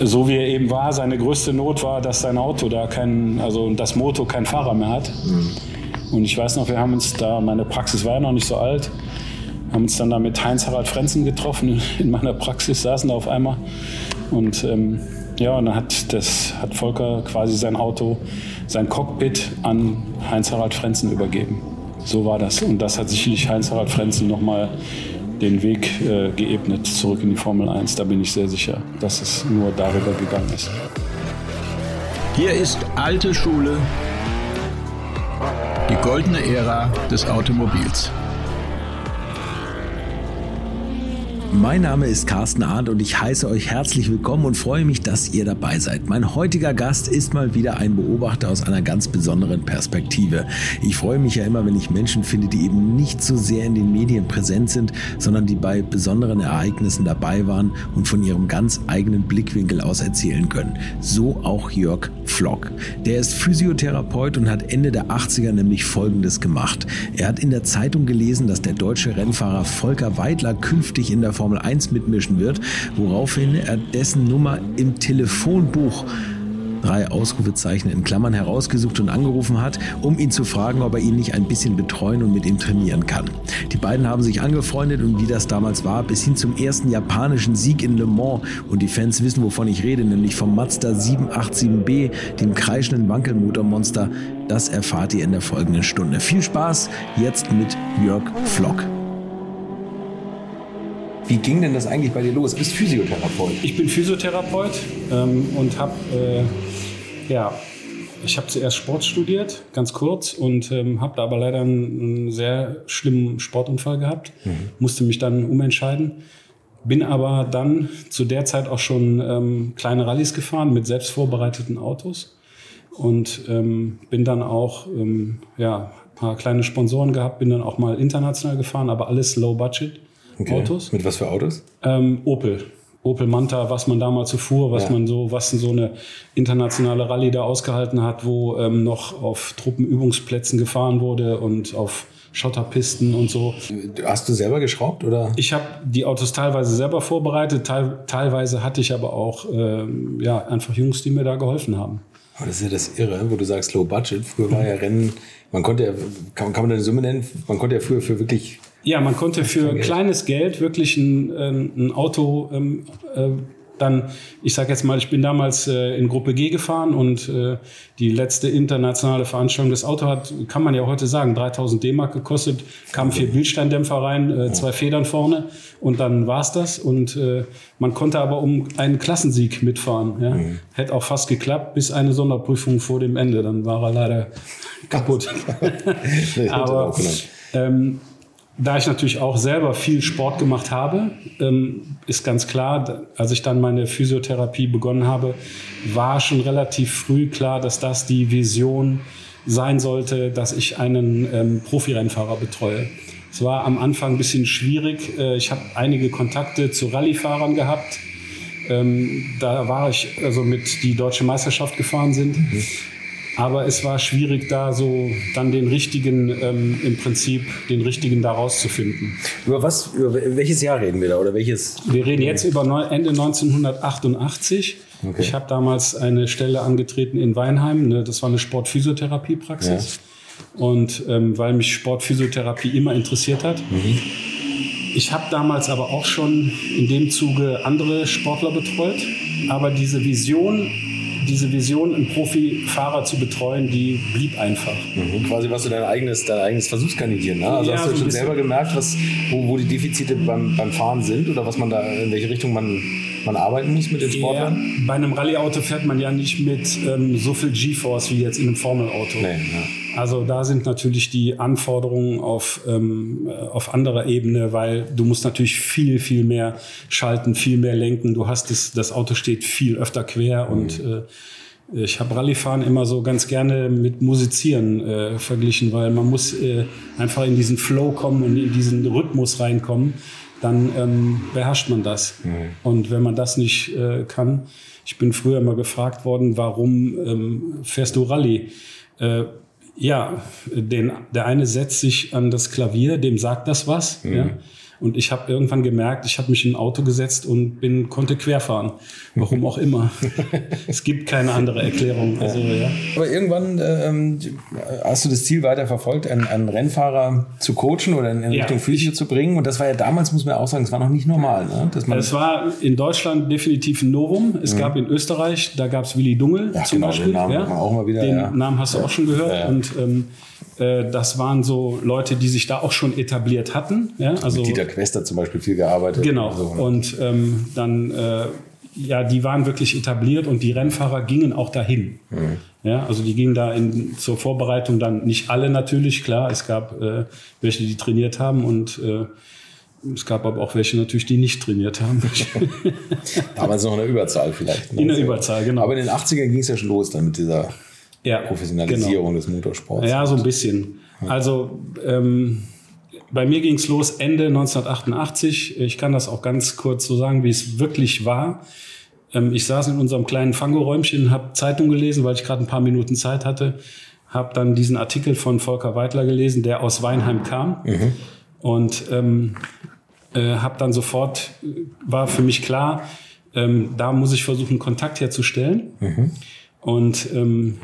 so wie er eben war, seine größte Not war, dass sein Auto da kein, also das Moto kein Fahrer mehr hat. Mhm. Und ich weiß noch, wir haben uns da, meine Praxis war ja noch nicht so alt, haben uns dann da mit Heinz-Harald Frenzen getroffen in meiner Praxis, saßen da auf einmal. Und ähm, ja, und dann hat, das, hat Volker quasi sein Auto, sein Cockpit an Heinz-Harald Frenzen übergeben. So war das. Und das hat sicherlich Heinz-Harald Frenzen nochmal den Weg äh, geebnet zurück in die Formel 1. Da bin ich sehr sicher, dass es nur darüber gegangen ist. Hier ist alte Schule, die goldene Ära des Automobils. Mein Name ist Carsten Arndt und ich heiße euch herzlich willkommen und freue mich, dass ihr dabei seid. Mein heutiger Gast ist mal wieder ein Beobachter aus einer ganz besonderen Perspektive. Ich freue mich ja immer, wenn ich Menschen finde, die eben nicht so sehr in den Medien präsent sind, sondern die bei besonderen Ereignissen dabei waren und von ihrem ganz eigenen Blickwinkel aus erzählen können. So auch Jörg Flock. Der ist Physiotherapeut und hat Ende der 80er nämlich Folgendes gemacht. Er hat in der Zeitung gelesen, dass der deutsche Rennfahrer Volker Weidler künftig in der Formel 1 mitmischen wird, woraufhin er dessen Nummer im Telefonbuch drei Ausrufezeichen in Klammern herausgesucht und angerufen hat, um ihn zu fragen, ob er ihn nicht ein bisschen betreuen und mit ihm trainieren kann. Die beiden haben sich angefreundet und wie das damals war, bis hin zum ersten japanischen Sieg in Le Mans. Und die Fans wissen, wovon ich rede, nämlich vom Mazda 787B, dem kreischenden Wankelmotormonster. Das erfahrt ihr in der folgenden Stunde. Viel Spaß jetzt mit Jörg Flock. Wie ging denn das eigentlich bei dir los? Du bist Physiotherapeut. Ich bin Physiotherapeut ähm, und habe, äh, ja, ich habe zuerst Sport studiert, ganz kurz, und ähm, habe da aber leider einen, sehr schlimmen Sportunfall gehabt. Mhm. Musste mich dann umentscheiden. Bin aber dann zu der Zeit auch schon ähm, kleine Rallyes gefahren mit selbst vorbereiteten Autos und ähm, bin dann auch ähm, ja ein paar kleine Sponsoren gehabt, bin dann auch mal international gefahren, aber alles Low Budget okay. Autos. Mit was für Autos? Ähm, Opel. Opel Manta, was man damals so fuhr, was ja. man so, was so eine internationale Rallye da ausgehalten hat, wo ähm, noch auf Truppenübungsplätzen gefahren wurde und auf Schotterpisten und so. Hast du selber geschraubt oder? Ich habe die Autos teilweise selber vorbereitet, teil, teilweise hatte ich aber auch ähm, ja, einfach Jungs, die mir da geholfen haben. Aber das ist ja das Irre, wo du sagst Low Budget. Früher war ja Rennen, man konnte ja, kann, kann man eine Summe nennen, man konnte ja früher für wirklich ja, man konnte für kleines Geld wirklich ein, ähm, ein Auto ähm, äh, dann, ich sage jetzt mal, ich bin damals äh, in Gruppe G gefahren und äh, die letzte internationale Veranstaltung, das Auto hat, kann man ja heute sagen, 3000 D-Mark gekostet, kamen vier Bildsteindämpfer rein, äh, zwei Federn vorne und dann war's das. Und äh, man konnte aber um einen Klassensieg mitfahren. Ja? Mhm. Hätte auch fast geklappt, bis eine Sonderprüfung vor dem Ende. Dann war er leider kaputt. aber ähm, da ich natürlich auch selber viel Sport gemacht habe, ähm, ist ganz klar, als ich dann meine Physiotherapie begonnen habe, war schon relativ früh klar, dass das die Vision sein sollte, dass ich einen ähm, Profirennfahrer betreue. Es war am Anfang ein bisschen schwierig. Äh, ich habe einige Kontakte zu Rallyefahrern gehabt. Ähm, da war ich also mit die deutsche Meisterschaft gefahren sind. Mhm. Aber es war schwierig, da so dann den richtigen, ähm, im Prinzip den richtigen da rauszufinden. Über was, über welches Jahr reden wir da oder welches? Wir reden jetzt über Ende 1988. Okay. Ich habe damals eine Stelle angetreten in Weinheim. Ne, das war eine Sportphysiotherapiepraxis. Ja. Und ähm, weil mich Sportphysiotherapie immer interessiert hat. Mhm. Ich habe damals aber auch schon in dem Zuge andere Sportler betreut. Aber diese Vision, diese Vision, einen Profifahrer zu betreuen, die blieb einfach. Mhm. Quasi warst du dein eigenes, dein eigenes Versuchskaninchen. Ne? Also ja, hast du so schon selber gemerkt, was, wo, wo die Defizite beim, beim Fahren sind oder was man da, in welche Richtung man, man arbeiten muss mit den Sportlern? Ja, bei einem Rallye-Auto fährt man ja nicht mit ähm, so viel G-Force wie jetzt in einem Formel-Auto. Nee, ja. Also da sind natürlich die Anforderungen auf, ähm, auf anderer Ebene, weil du musst natürlich viel, viel mehr schalten, viel mehr lenken. Du hast das, das Auto steht viel öfter quer mhm. und äh, ich habe Rallyfahren immer so ganz gerne mit Musizieren äh, verglichen, weil man muss äh, einfach in diesen Flow kommen und in diesen Rhythmus reinkommen. Dann ähm, beherrscht man das. Mhm. Und wenn man das nicht äh, kann, ich bin früher immer gefragt worden, warum ähm, fährst du Rallye? Ja, den, der eine setzt sich an das Klavier, dem sagt das was. Mhm. Ja? Und ich habe irgendwann gemerkt, ich habe mich in ein Auto gesetzt und bin, konnte querfahren. Warum auch immer. es gibt keine andere Erklärung. Also, ja. Aber irgendwann ähm, hast du das Ziel weiter verfolgt, einen, einen Rennfahrer zu coachen oder in, in ja, Richtung Physio zu bringen. Und das war ja damals, muss man auch sagen, es war noch nicht normal. Ne? Dass man es war in Deutschland definitiv ein Novum. Es mhm. gab in Österreich, da gab es Willi Dungel ja, zum genau, Beispiel. Den Namen, ja. auch mal wieder, den Namen hast du auch schon gehört. Und ähm, äh, das waren so Leute, die sich da auch schon etabliert hatten. Ja, also Mit Dieter Quester zum Beispiel viel gearbeitet. Genau. So, ne? Und ähm, dann, äh, ja, die waren wirklich etabliert und die Rennfahrer gingen auch dahin. Mhm. Ja, also die gingen da in, zur Vorbereitung dann nicht alle natürlich, klar. Es gab äh, welche, die trainiert haben und äh, es gab aber auch welche natürlich, die nicht trainiert haben. Damals noch in der Überzahl vielleicht. Ne? In der Überzahl, genau. Aber in den 80ern ging es ja schon los dann mit dieser ja, Professionalisierung genau. des Motorsports. Ja, so ein bisschen. Also ähm, bei mir ging es los Ende 1988. Ich kann das auch ganz kurz so sagen, wie es wirklich war. Ähm, ich saß in unserem kleinen Fangoräumchen, habe Zeitung gelesen, weil ich gerade ein paar Minuten Zeit hatte. Habe dann diesen Artikel von Volker Weidler gelesen, der aus Weinheim kam. Mhm. Und ähm, äh, habe dann sofort, war für mich klar, ähm, da muss ich versuchen, Kontakt herzustellen. Mhm. Und ähm,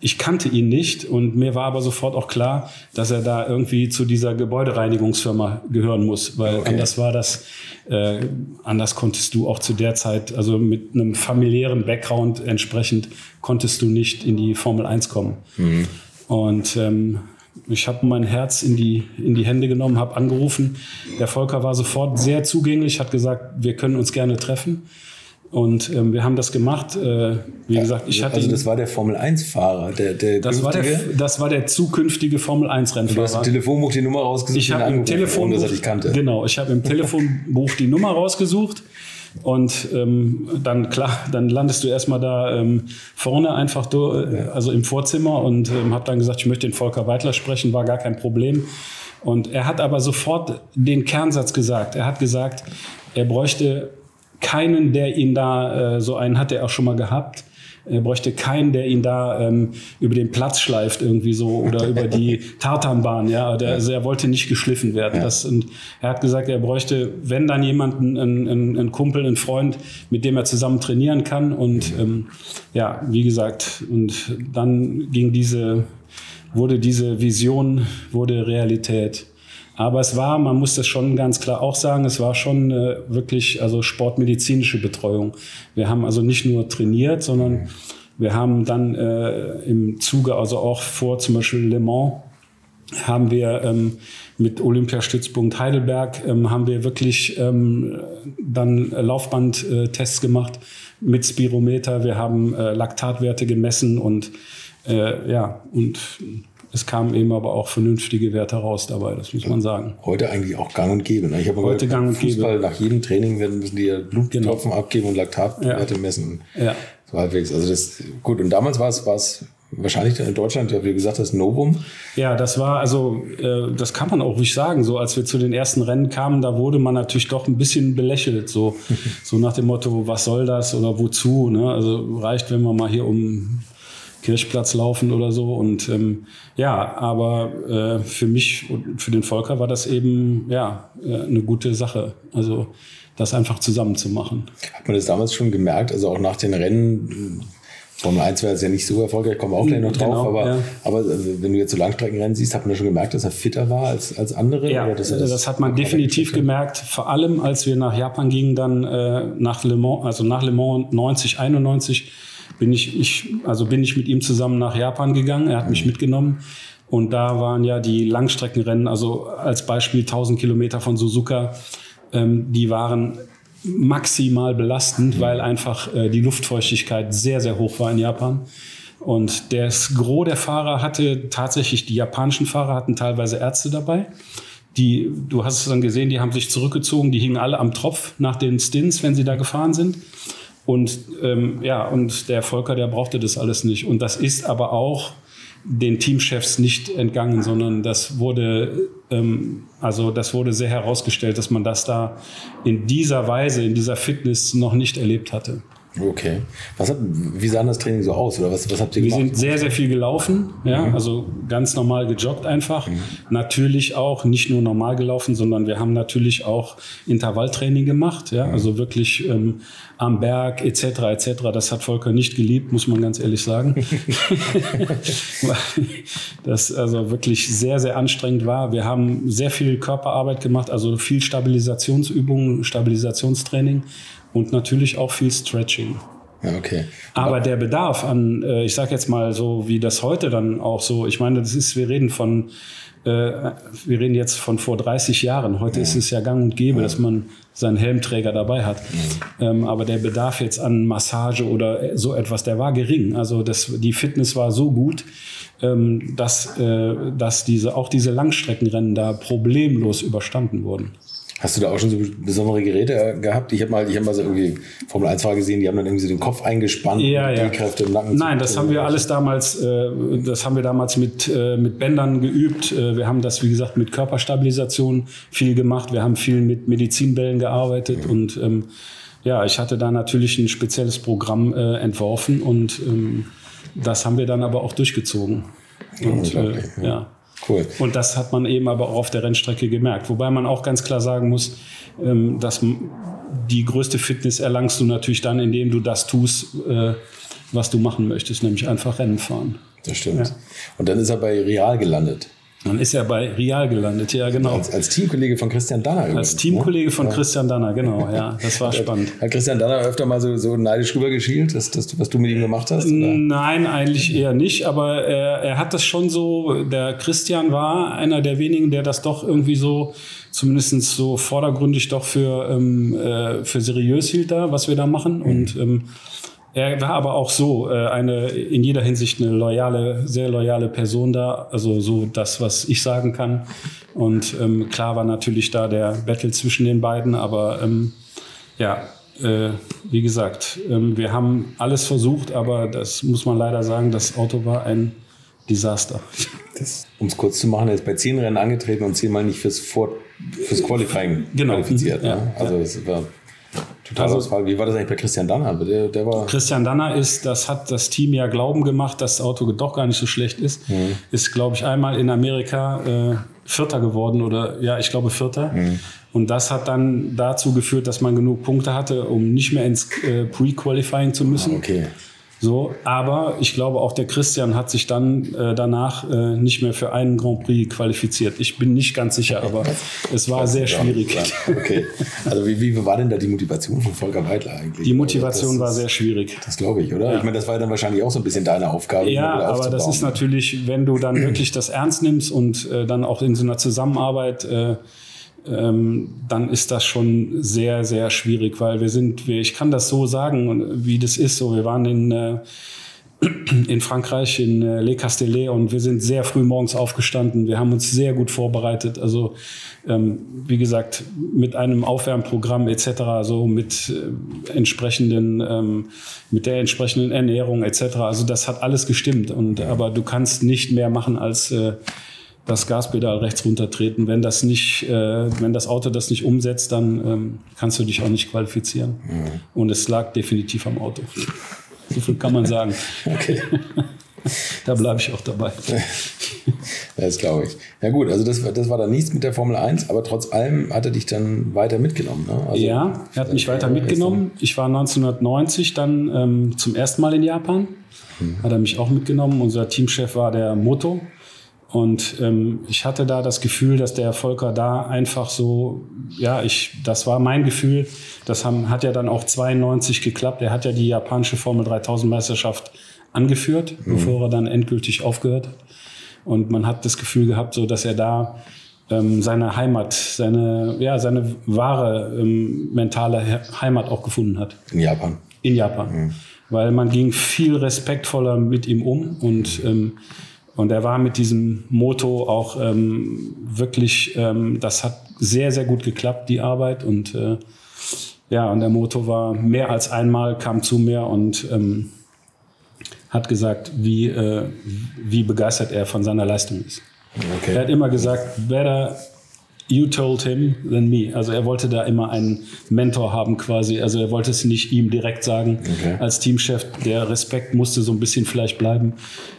ich kannte ihn nicht und mir war aber sofort auch klar, dass er da irgendwie zu dieser Gebäudereinigungsfirma gehören muss, weil okay. anders war das, äh, anders konntest du auch zu der Zeit, also mit einem familiären Background entsprechend, konntest du nicht in die Formel 1 kommen. Mhm. Und ähm, ich habe mein Herz in die, in die Hände genommen, habe angerufen. Der Volker war sofort sehr zugänglich, hat gesagt, wir können uns gerne treffen. Und ähm, wir haben das gemacht. Äh, wie gesagt, ich hatte. Also, das war der Formel-1-Fahrer, der, der das, war der, das war der zukünftige Formel-1-Rennfahrer. Du hast im Telefonbuch die Nummer rausgesucht, ich habe im Telefonbuch, dass ich kannte. Genau, ich habe im Telefonbuch die Nummer rausgesucht. Und ähm, dann, klar, dann landest du erstmal da ähm, vorne einfach, durch, äh, also im Vorzimmer und ähm, habe dann gesagt, ich möchte den Volker Weidler sprechen, war gar kein Problem. Und er hat aber sofort den Kernsatz gesagt. Er hat gesagt, er bräuchte keinen, der ihn da, äh, so einen hat er auch schon mal gehabt. Er bräuchte keinen, der ihn da ähm, über den Platz schleift irgendwie so oder über die Tartanbahn. Ja, der, also er wollte nicht geschliffen werden. Ja. Das, und er hat gesagt, er bräuchte, wenn dann jemanden, einen, einen, einen Kumpel, einen Freund, mit dem er zusammen trainieren kann. Und ähm, ja, wie gesagt, und dann ging diese, wurde diese Vision, wurde Realität. Aber es war, man muss das schon ganz klar auch sagen, es war schon äh, wirklich also sportmedizinische Betreuung. Wir haben also nicht nur trainiert, sondern wir haben dann äh, im Zuge, also auch vor zum Beispiel Le Mans, haben wir ähm, mit Olympiastützpunkt Heidelberg, ähm, haben wir wirklich ähm, dann Laufbandtests gemacht mit Spirometer. Wir haben äh, Laktatwerte gemessen und äh, ja, und es kamen eben aber auch vernünftige Werte raus dabei, das muss man sagen. Heute eigentlich auch gang und gäbe. Ne? Ich habe heute gang und Fußball gäbe. nach jedem Training werden müssen die Bluttropfen genau. abgeben und Laktatwerte ja. messen. Ja. So halbwegs. Also das gut. Und damals war es war es wahrscheinlich in Deutschland, wie gesagt, das Novum. Ja, das war also, äh, das kann man auch ruhig sagen. So als wir zu den ersten Rennen kamen, da wurde man natürlich doch ein bisschen belächelt, so so nach dem Motto, was soll das oder wozu? Ne? Also reicht, wenn man mal hier um Kirchplatz laufen oder so. Und ähm, ja, aber äh, für mich und für den Volker war das eben ja äh, eine gute Sache. Also das einfach zusammen zu machen. Hat man das damals schon gemerkt? Also auch nach den Rennen. Formel 1 wäre jetzt ja nicht so erfolgreich, kommen wir auch gleich noch drauf. Genau, aber, ja. aber also, wenn du jetzt so Langstreckenrennen siehst, hat man schon gemerkt, dass er fitter war als, als andere? Ja, das, das, hat man definitiv gemerkt. Vor allem, als wir nach Japan gingen, dann äh, nach Le Mans, also nach Le Mans 90, 91, bin ich, ich, also bin ich mit ihm zusammen nach Japan gegangen. Er hat mich mitgenommen. Und da waren ja die Langstreckenrennen, also als Beispiel 1000 Kilometer von Suzuka, ähm, die waren maximal belastend, weil einfach äh, die Luftfeuchtigkeit sehr, sehr hoch war in Japan. Und das Gros der Fahrer hatte tatsächlich, die japanischen Fahrer hatten teilweise Ärzte dabei. Die, du hast es dann gesehen, die haben sich zurückgezogen, die hingen alle am Tropf nach den Stints, wenn sie da gefahren sind. Und ähm, ja, und der Volker, der brauchte das alles nicht. Und das ist aber auch den Teamchefs nicht entgangen, sondern das wurde, ähm, also das wurde sehr herausgestellt, dass man das da in dieser Weise, in dieser Fitness noch nicht erlebt hatte. Okay. Was hat, wie sah das Training so aus? Oder was, was habt ihr Wir gemacht? sind sehr, sehr viel gelaufen, ja, Mhm. also ganz normal gejoggt einfach. Natürlich auch nicht nur normal gelaufen, sondern wir haben natürlich auch Intervalltraining gemacht, ja, also wirklich ähm, am Berg etc. etc. Das hat Volker nicht geliebt, muss man ganz ehrlich sagen. Das also wirklich sehr, sehr anstrengend war. Wir haben sehr viel Körperarbeit gemacht, also viel Stabilisationsübungen, Stabilisationstraining und natürlich auch viel Stretching. Ja, okay. Aber der Bedarf an, äh, ich sag jetzt mal so, wie das heute dann auch so, ich meine, das ist, wir reden von, äh, wir reden jetzt von vor 30 Jahren. Heute ist es ja gang und gäbe, dass man seinen Helmträger dabei hat. Ähm, aber der Bedarf jetzt an Massage oder so etwas, der war gering. Also das, die Fitness war so gut, ähm, dass, äh, dass diese, auch diese Langstreckenrennen da problemlos überstanden wurden. Hast du da auch schon so besondere Geräte äh, gehabt? Ich habe mal, ich hab mal so irgendwie Formel 1 Fahrer gesehen, die haben dann irgendwie so den Kopf eingespannt, Ja, ja. die Kräfte im Nacken Nein, das haben wir alles damals, äh, das haben wir damals mit, äh, mit Bändern geübt. Äh, wir haben das, wie gesagt, mit Körperstabilisation viel gemacht. Wir haben viel mit Medizinbällen gearbeitet und ähm, ja, ich hatte da natürlich ein spezielles Programm äh, entworfen und ähm, das haben wir dann aber auch durchgezogen. Und, äh, ja. ja. Cool. Und das hat man eben aber auch auf der Rennstrecke gemerkt. Wobei man auch ganz klar sagen muss, ähm, dass die größte Fitness erlangst du natürlich dann, indem du das tust, äh, was du machen möchtest, nämlich einfach Rennen fahren. Das stimmt. Ja. Und dann ist er bei Real gelandet. Dann ist er bei Real gelandet, ja genau. Als, als Teamkollege von Christian Danner. Als Teamkollege von ne? Christian Danner, genau, ja, das war Ja. spannend. Hat Christian Danner öfter mal so, so neidisch rübergeschielt, dass, dass, was du mit ihm gemacht hast? Oder? Nein, eigentlich eher nicht, aber er, er hat das schon so, der Christian war einer der wenigen, der das doch irgendwie so, zumindest so vordergründig doch für, ähm, äh, für seriös hielt da, was wir da machen. Und ähm, er war aber auch so äh, eine in jeder Hinsicht eine loyale, sehr loyale Person da, also so das, was ich sagen kann. Und ähm, klar war natürlich da der Battle zwischen den beiden, aber ähm, ja, äh, wie gesagt, ähm, wir haben alles versucht, aber das muss man leider sagen, das Auto war ein Desaster. Um es kurz zu machen, er ist bei zehn Rennen angetreten und zehnmal nicht fürs, Vor fürs Qualifying Genau. qualifiziert. Ja, ne? Also es war total Also-. Wie war das eigentlich bei Christian Danner? Der, der war Christian Danner ist, das hat das Team ja Glauben gemacht, dass das Auto doch gar nicht so schlecht ist. Ist, glaube ich, einmal in Amerika äh, Vierter geworden oder ja, ich glaube Vierter. Und das hat dann dazu geführt, dass man genug Punkte hatte, um nicht mehr ins äh, Pre-Qualifying zu müssen. okay. So, aber ich glaube auch der Christian hat sich dann äh, danach äh, nicht mehr für einen Grand Prix qualifiziert. Ich bin nicht ganz sicher, aber es war sehr schwierig. Ja, okay. Also wie, wie war denn da die Motivation von Volker Weidler eigentlich? Die Motivation war sehr schwierig. Das glaube ich, oder? Ich meine, das war dann wahrscheinlich auch so ein bisschen deine Aufgabe. Ja, aber das ist natürlich, wenn du dann wirklich das ernst nimmst und äh, dann auch in so einer Zusammenarbeit, äh, ähm, dann ist das schon sehr, sehr schwierig, weil wir sind, wir, ich kann das so sagen, wie das ist. So, wir waren in äh, in Frankreich, in äh, Les Castellets und wir sind sehr früh morgens aufgestanden. Wir haben uns sehr gut vorbereitet. Also ähm, wie gesagt, mit einem Aufwärmprogramm etc., so mit äh, entsprechenden, ähm, mit der entsprechenden Ernährung etc. Also das hat alles gestimmt. Und aber du kannst nicht mehr machen als äh, das Gaspedal rechts runtertreten. Wenn das nicht, äh, wenn das Auto das nicht umsetzt, dann ähm, kannst du dich auch nicht qualifizieren. Und es lag definitiv am Auto. So viel kann man sagen. Okay. Da bleibe ich auch dabei. Das glaube ich. Ja gut, also das, war- das war dann nichts mit der Formel 1, aber trotz allem hat er dich dann weiter mitgenommen. Ne? Also, ja, er hat mich weiter mitgenommen. Ich war 1990 dann ähm, zum ersten Mal in Japan. Hat er mich auch mitgenommen. Unser Teamchef war der Moto. Und ähm, ich hatte da das Gefühl, dass der Volker da einfach so, ja, ich, das war mein Gefühl. Das haben, hat ja dann auch 92 geklappt. Er hat ja die japanische Formel 3000 Meisterschaft angeführt, bevor er dann endgültig aufgehört hat. Und man hat das Gefühl gehabt, so dass er da ähm, seine Heimat, seine, ja, seine wahre ähm, mentale He- Heimat auch gefunden hat In Japan. in Japan. Weil man ging viel respektvoller mit ihm um und, ähm, und er war mit diesem Motto auch ähm, wirklich, ähm, das hat sehr, sehr gut geklappt, die Arbeit. Und äh, ja, und der Motto war mehr als einmal, kam zu mir und ähm, hat gesagt, wie, äh, wie begeistert er von seiner Leistung ist. Er Okay. hat immer gesagt, better You told him than me. Also er wollte da immer einen Mentor haben quasi. Also er wollte es nicht ihm direkt sagen Okay. als Teamchef. Der Respekt musste so ein bisschen vielleicht bleiben.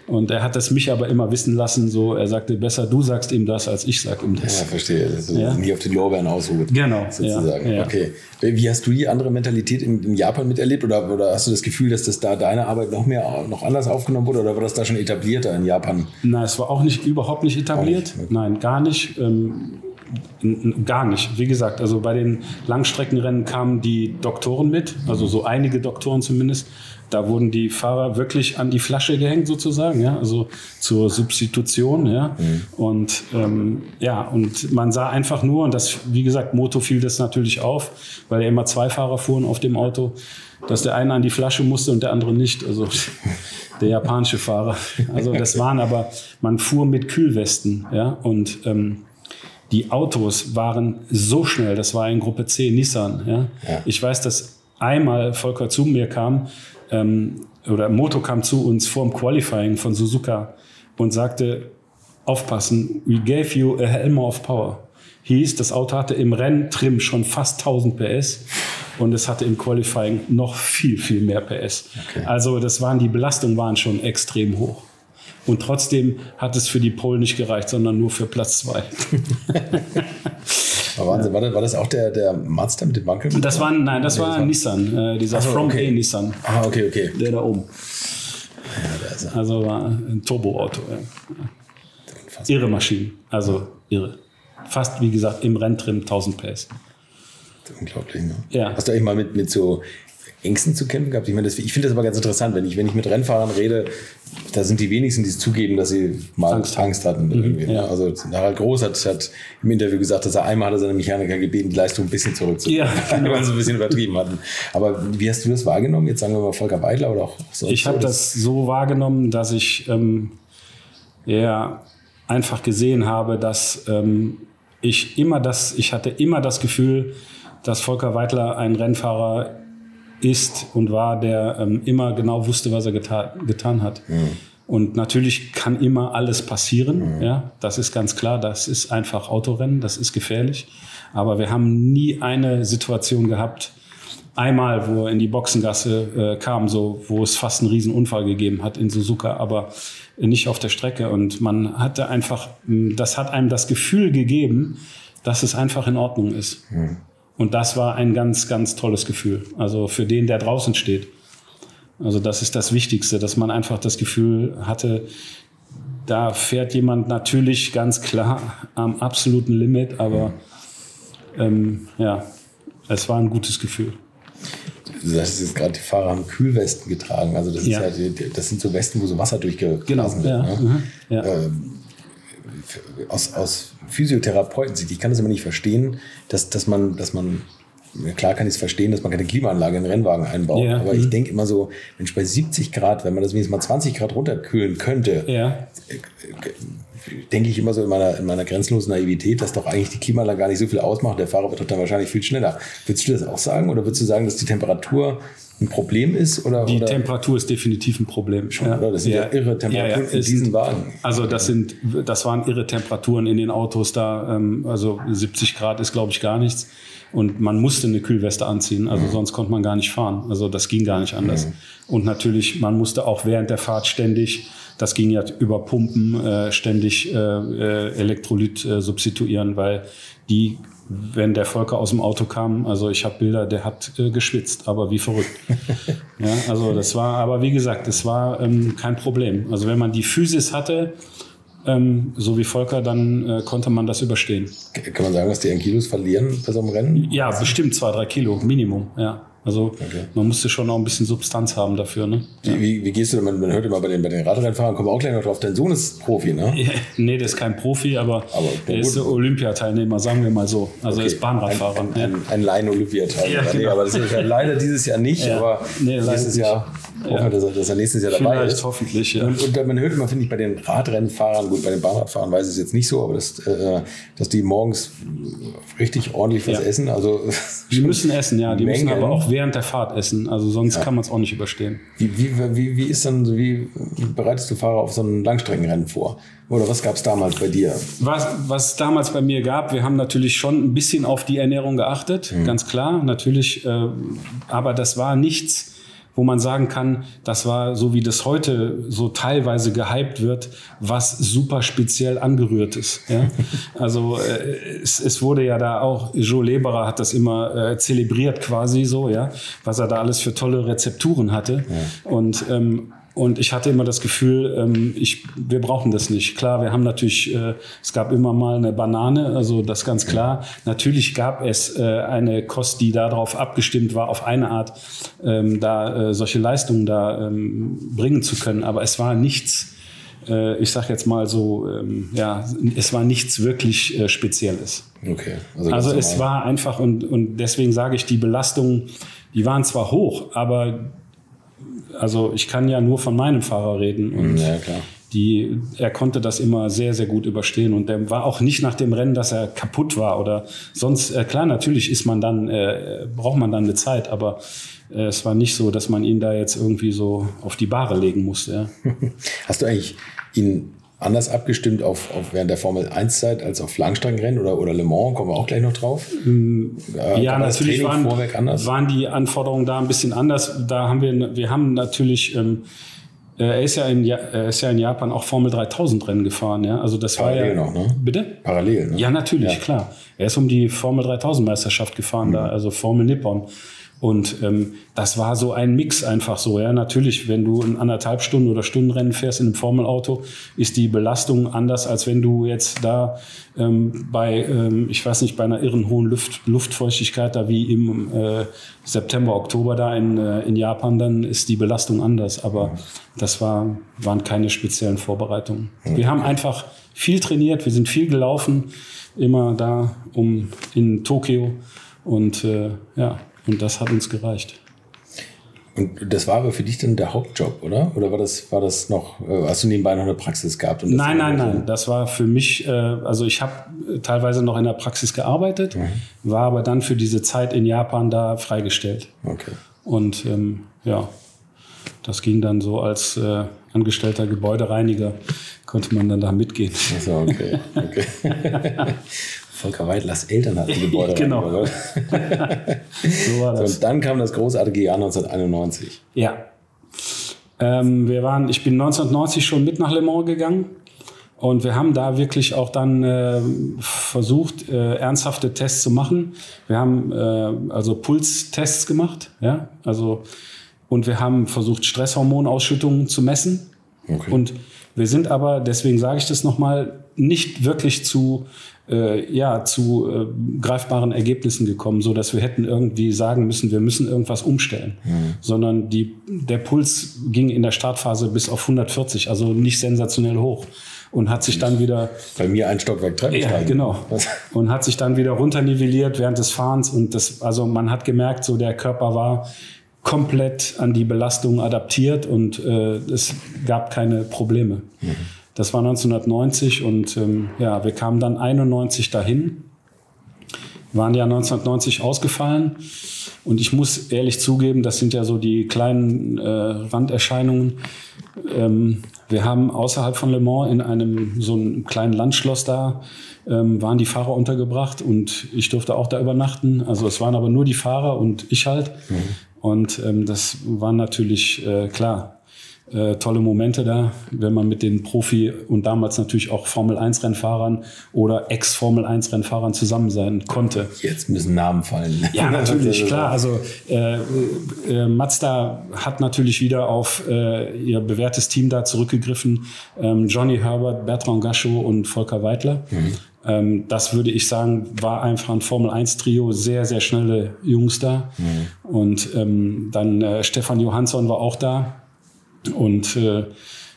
Und er hat es mich aber immer wissen lassen. So, er sagte, besser du sagst ihm das, als ich sag ihm das. Ja, verstehe. Also Ja. nie auf den Lorbeeren ausruht. Genau, Sozusagen. ja, ja. Okay. Wie hast du die andere Mentalität in, in Japan miterlebt? Oder, oder hast du das Gefühl, dass das da deine Arbeit noch mehr, noch anders aufgenommen wurde? Oder war das da schon etablierter in Japan? Nein, es war auch nicht überhaupt nicht etabliert. Nicht. Nein, gar nicht. Ähm, gar nicht. Wie gesagt, also bei den Langstreckenrennen kamen die Doktoren mit, also so einige Doktoren zumindest. Da wurden die Fahrer wirklich an die Flasche gehängt sozusagen, ja, also zur Substitution, ja. Und ähm, ja, und man sah einfach nur, und das, wie gesagt, Moto fiel das natürlich auf, weil ja immer zwei Fahrer fuhren auf dem Auto, dass der eine an die Flasche musste und der andere nicht. Also der japanische Fahrer. Also das waren aber, man fuhr mit Kühlwesten, ja, und ähm, die Autos waren so schnell, das war in Gruppe C Nissan. Ja? Ja. Ich weiß, dass einmal Volker zu mir kam, ähm, oder Moto kam zu uns vor dem Qualifying von Suzuka und sagte, aufpassen, we gave you a helm of power. Hieß, das Auto hatte im Renntrim schon fast 1000 PS und es hatte im Qualifying noch viel, viel mehr PS. Also das waren, die Belastungen waren schon extrem hoch. Und trotzdem hat es für die Pole nicht gereicht, sondern nur für Platz zwei. Wahnsinn, war, das, war das auch der, der Mazda mit dem Wankel? Das war, nein, das war Nissan, äh, dieser so, From okay. A Nissan, Ah, okay, okay. der da oben. Ja, da ist er. Also war ein Turboauto. Ja. Irre Maschinen, also irre. Fast, wie gesagt, im Renntrim 1000 PS. Unglaublich, ne? Ja. Hast du eigentlich mal mit, mit so Ängsten zu kämpfen gehabt? Ich, meine, das, ich finde das aber ganz interessant, wenn ich, wenn ich mit Rennfahrern rede, da sind die wenigsten, die es zugeben, dass sie mal Angst Angst, hatten. ne? ja. Also Harald Groß hat, hat im Interview gesagt, dass er einmal hat er seine Mechaniker gebeten, die Leistung ein bisschen zurückzunehmen, Ja, genau. weil sie ein bisschen übertrieben hatten. Aber wie hast du das wahrgenommen? Jetzt sagen wir mal Volker Weidler oder auch sonst Ich habe so, das so wahrgenommen, dass ich ähm, ja, einfach gesehen habe, dass ähm, ich immer das, ich hatte immer das Gefühl, dass Volker Weidler ein Rennfahrer ist und war, der ähm, immer genau wusste, was er geta getan hat. Und natürlich kann immer alles passieren, ja, das ist ganz klar. Das ist einfach Autorennen, das ist gefährlich. Aber wir haben nie eine Situation gehabt, einmal, wo er in die Boxengasse äh, kam, so, wo es fast einen riesen Unfall gegeben hat in Suzuka, aber nicht auf der Strecke. Und man hatte einfach, das hat einem das Gefühl gegeben, dass es einfach in Ordnung ist. Und das war ein ganz, ganz tolles Gefühl. Also für den, der draußen steht. Also das ist das Wichtigste, dass man einfach das Gefühl hatte, da fährt jemand natürlich ganz klar am absoluten Limit, aber ähm, ja, es war ein gutes Gefühl. Du sagst jetzt gerade, die Fahrer haben Kühlwesten getragen. Also das, ist Ja. ja, das sind so Westen, wo so Wasser durchgeblasen Genau, wird. ja, Ne? mhm, ja. Ähm, aus, aus Physiotherapeuten-Sicht, ich kann das immer nicht verstehen, dass, dass man, dass man, klar kann ich es verstehen, dass man keine Klimaanlage in den Rennwagen einbaut, Ja, aber ich mhm. denke immer so, Mensch, bei 70 Grad, wenn man das wenigstens mal 20 Grad runterkühlen könnte, Ja, denke ich immer so in meiner, in meiner grenzenlosen Naivität, dass doch eigentlich die Klimaanlage gar nicht so viel ausmacht. Der Fahrer wird doch dann wahrscheinlich viel schneller. Würdest du das auch sagen oder würdest du sagen, dass die Temperatur ein Problem ist? Oder, die oder? Temperatur ist definitiv ein Problem. Ja. oder? Das sind ja, irre Temperaturen in es diesen sind- Wagen. Also das sind, das waren irre Temperaturen in den Autos da. Ähm, also 70 Grad ist, glaube ich, gar nichts. Und man musste eine Kühlweste anziehen, also sonst konnte man gar nicht fahren. Also das ging gar nicht anders. Und natürlich, man musste auch während der Fahrt ständig, das ging ja über Pumpen, äh, ständig äh, äh, Elektrolyt äh, substituieren, weil die, wenn der Volker aus dem Auto kam, also ich habe Bilder, der hat äh, geschwitzt, aber wie verrückt. ja, also das war, aber wie gesagt, es war ähm, kein Problem. Also wenn man die Physis hatte, ähm, so wie Volker, dann äh, konnte man das überstehen. Kann man sagen, dass die an Kilos verlieren bei so einem Rennen? Ja, bestimmt zwei, drei Kilo, Minimum, ja. Also Okay. man musste schon auch ein bisschen Substanz haben dafür, ne? Wie, wie, wie gehst du, man, man hört immer bei den, bei den Radrennfahrern, kommen wir auch gleich noch drauf, dein Sohn ist Profi, ne? Nee, der ist kein Profi, aber, Aber der ist Olympiateilnehmer, sagen wir mal so. Also er Okay. ist Bahnradfahrer. Ein, ein, ein Laien-Olympiateilnehmer. Ja, Nee, genau. aber das ist ja leider dieses Jahr nicht, Ja. aber Nee, nächstes. Jahr Hoffen wir, dass, er, dass er nächstes Jahr dabei Vielleicht, ist. hoffentlich, ja. Und, und man hört immer, finde ich, bei den Radrennfahrern, gut, bei den Bahnradfahrern weiß ich es jetzt nicht so, aber dass, äh, dass die morgens richtig ordentlich was Ja. essen. Also Die müssen essen, ja. Die müssen Mengen. aber auch während der Fahrt essen. Also sonst kann man es auch nicht überstehen. Wie, wie, wie, wie ist dann, wie bereitest du Fahrer auf so ein Langstreckenrennen vor? Oder was gab es damals bei dir? Was, was es damals bei mir gab, wir haben natürlich schon ein bisschen auf die Ernährung geachtet, ganz klar, natürlich. Äh, aber das war nichts, wo man sagen kann, das war so wie das heute so teilweise gehypt wird, was super speziell angerührt ist. Ja? Also äh, es, es wurde ja da auch, Joe Leberer hat das immer äh, zelebriert quasi so, ja, was er da alles für tolle Rezepturen hatte. Und ähm, und ich hatte immer das Gefühl, ähm, ich, wir brauchen das nicht. Klar, wir haben natürlich, äh, es gab immer mal eine Banane, also das ganz klar. Natürlich gab es äh, eine Kost, die darauf abgestimmt war, auf eine Art, ähm, da äh, solche Leistungen da ähm, bringen zu können. Aber es war nichts, äh, ich sag jetzt mal so, ähm, ja, es war nichts wirklich äh, Spezielles. Okay. Also ganz es war einfach und, und deswegen sage ich, die Belastungen, die waren zwar hoch, aber also ich kann ja nur von meinem Fahrer reden und Ja, klar. die, er konnte das immer sehr, sehr gut überstehen und der war auch nicht nach dem Rennen, dass er kaputt war oder sonst, äh, klar, natürlich ist man dann, äh, braucht man dann eine Zeit, aber äh, es war nicht so, dass man ihn da jetzt irgendwie so auf die Bahre legen musste. Ja. Hast du eigentlich ihn anders abgestimmt auf, auf während der Formel 1 Zeit als auf Langstreckenrennen oder, oder Le Mans? Kommen wir auch gleich noch drauf. Äh, Ja, natürlich waren, waren die Anforderungen da ein bisschen anders. Da haben wir, wir haben natürlich, ähm, äh, er ist ja in, er ist ja in Japan auch Formel 3000 Rennen gefahren, ja. Also das Parallel war ja, noch, ne? Bitte? Parallel, ne? Ja, natürlich, Ja. klar. Er ist um die Formel 3000 Meisterschaft gefahren, da, also Formel Nippon. Und ähm, das war so ein Mix einfach so. Ja, natürlich, wenn du ein anderthalb Stunden oder Stundenrennen fährst in einem Formelauto, ist die Belastung anders, als wenn du jetzt da ähm, bei, ähm, ich weiß nicht, bei einer irren hohen Luft, Luftfeuchtigkeit, da wie im äh, September, Oktober da in, äh, in Japan, dann ist die Belastung anders. Aber das war, waren keine speziellen Vorbereitungen. Wir haben einfach viel trainiert, wir sind viel gelaufen, immer da um in Tokio und äh, ja, und das hat uns gereicht. Und das war aber für dich dann der Hauptjob, oder? Oder war das, war das noch, äh, hast du nebenbei noch eine Praxis gehabt? Nein, nein, nein. Das war für mich, äh, also ich habe teilweise noch in der Praxis gearbeitet, war aber dann für diese Zeit in Japan da freigestellt. Okay. Und ähm, ja, das ging dann so als äh, angestellter Gebäudereiniger, konnte man dann da mitgehen. Achso, okay. okay. Volker Weidlers Eltern hatten Gebäude. Genau. So war das. Und dann kam das großartige Jahr 1991. Ja. Ähm, wir waren, ich bin 1990 schon mit nach Le Mans gegangen und wir haben da wirklich auch dann äh, versucht, äh, ernsthafte Tests zu machen. Wir haben äh, also Pulstests gemacht, ja, also und wir haben versucht, Stresshormonausschüttungen zu messen. Okay. Und wir sind aber, deswegen sage ich das nochmal, nicht wirklich zu, äh, ja, zu äh, greifbaren Ergebnissen gekommen, so dass wir hätten irgendwie sagen müssen, wir müssen irgendwas umstellen. Sondern die, der Puls ging in der Startphase bis auf 140, also nicht sensationell hoch. Und hat sich dann wieder Bei mir ein Stockwerk Treppen ja, steigen. genau. Und hat sich dann wieder runternivelliert während des Fahrens. Und das, also man hat gemerkt, so der Körper war komplett an die Belastung adaptiert und äh, es gab keine Probleme. Das war 1990 und ähm, ja, wir kamen dann 91 dahin, waren ja 1990 ausgefallen und ich muss ehrlich zugeben, das sind ja so die kleinen äh, Randerscheinungen. Ähm, wir haben außerhalb von Le Mans in einem so einem kleinen Landschloss da ähm, waren die Fahrer untergebracht und ich durfte auch da übernachten. Also es waren aber nur die Fahrer und ich halt. Und ähm, das waren natürlich äh, klar äh, tolle Momente da, wenn man mit den Profi und damals natürlich auch Formel 1 Rennfahrern oder Ex-Formel 1 Rennfahrern zusammen sein konnte. Jetzt müssen Namen fallen. Ja, natürlich, klar. Also äh, äh, Mazda hat natürlich wieder auf äh, ihr bewährtes Team da zurückgegriffen. Ähm, Johnny Herbert, Bertrand Gachot und Volker Weidler. Ähm, das würde ich sagen, war einfach ein Formel-1-Trio, sehr, sehr schnelle Jungs da. Und ähm, dann äh, Stefan Johansson war auch da. Und äh,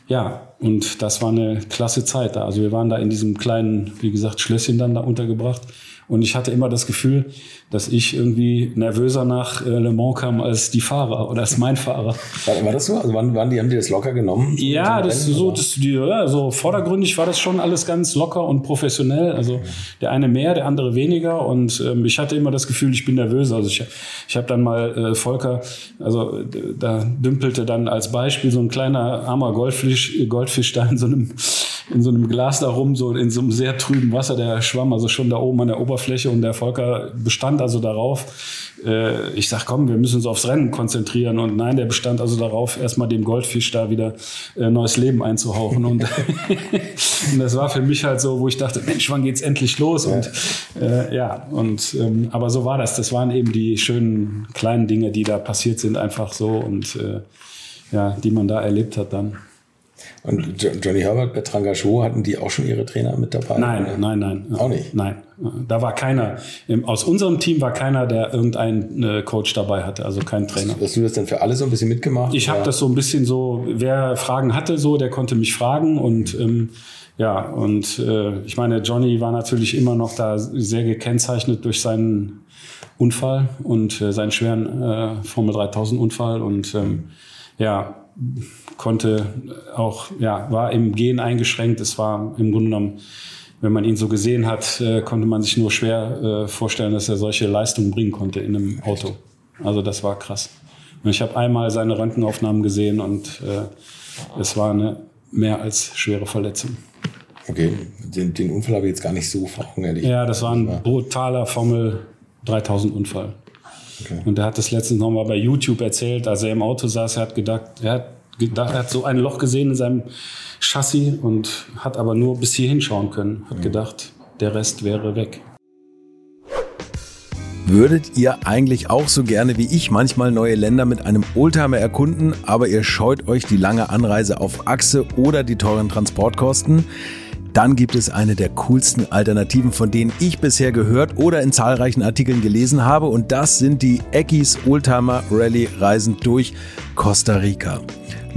ja, und das war eine klasse Zeit da. Also wir waren da in diesem kleinen, wie gesagt, Schlösschen dann da untergebracht. Und ich hatte immer das Gefühl, dass ich irgendwie nervöser nach äh, Le Mans kam als die Fahrer oder als mein Fahrer. War, war das so? Also wann, wann die, haben die das locker genommen? Ja, das Rennen, so, das, die, ja, so vordergründig war das schon alles ganz locker und professionell. Also der eine mehr, der andere weniger. Und ähm, ich hatte immer das Gefühl, ich bin nervös. Also ich, ich habe dann mal äh, Volker, also da dümpelte dann als Beispiel so ein kleiner armer Goldfisch, Goldfisch da in so einem in so einem Glas da rum, so in so einem sehr trüben Wasser. Der schwamm also schon da oben an der Oberfläche und der Volker bestand also darauf. Äh, ich sag, komm, wir müssen uns aufs Rennen konzentrieren. Und nein, der bestand also darauf, erstmal dem Goldfisch da wieder äh, neues Leben einzuhauchen. Und, und, das war für mich halt so, wo ich dachte, Mensch, wann geht's endlich los? Und äh, ja, und ähm, aber so war das. Das waren eben die schönen kleinen Dinge, die da passiert sind, einfach so und äh, ja, die man da erlebt hat dann. Und Johnny Herbert, Bertrand Gachot, hatten die auch schon ihre Trainer mit dabei? Nein, oder? nein, nein. Auch nicht? Nein. Da war keiner, aus unserem Team war keiner, der irgendeinen äh, Coach dabei hatte, also kein Trainer. Hast du das denn für alle so ein bisschen mitgemacht? Ich habe das so ein bisschen so, wer Fragen hatte, so, der konnte mich fragen und ähm, ja, und äh, ich meine, Johnny war natürlich immer noch da sehr gekennzeichnet durch seinen Unfall und äh, seinen schweren äh, Formel 3000 Unfall und ähm, ja, konnte auch, ja, war im Gehen eingeschränkt. Es war im Grunde genommen, wenn man ihn so gesehen hat, äh, konnte man sich nur schwer äh, vorstellen, dass er solche Leistungen bringen konnte in einem Auto. Also das war krass. Und ich habe einmal seine Röntgenaufnahmen gesehen und äh, es war eine mehr als schwere Verletzung. Okay, den, den Unfall habe ich jetzt gar nicht so vor Augen, ehrlich. Ja, das war ein brutaler Formel 3000 Unfall. Okay. Und er hat das letztens nochmal bei YouTube erzählt, als er im Auto saß, er hat gedacht, er hat gedacht, er hat so ein Loch gesehen in seinem Chassis und hat aber nur bis hier hinschauen können. Hat gedacht, der Rest wäre weg. Würdet ihr eigentlich auch so gerne wie ich manchmal neue Länder mit einem Oldtimer erkunden, aber ihr scheut euch die lange Anreise auf Achse oder die teuren Transportkosten? Dann gibt es eine der coolsten Alternativen, von denen ich bisher gehört oder in zahlreichen Artikeln gelesen habe. Und das sind die Eckis Oldtimer Rally Reisen durch Costa Rica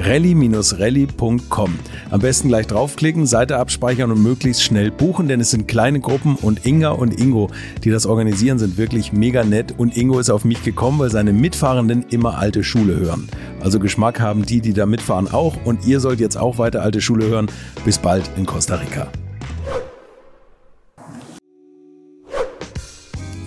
rally-rally.com. Am besten gleich draufklicken, Seite abspeichern und möglichst schnell buchen, denn es sind kleine Gruppen und Inga und Ingo, die das organisieren, sind wirklich mega nett und Ingo ist auf mich gekommen, weil seine Mitfahrenden immer alte Schule hören. Also Geschmack haben die, die da mitfahren auch und ihr sollt jetzt auch weiter alte Schule hören. Bis bald in Costa Rica.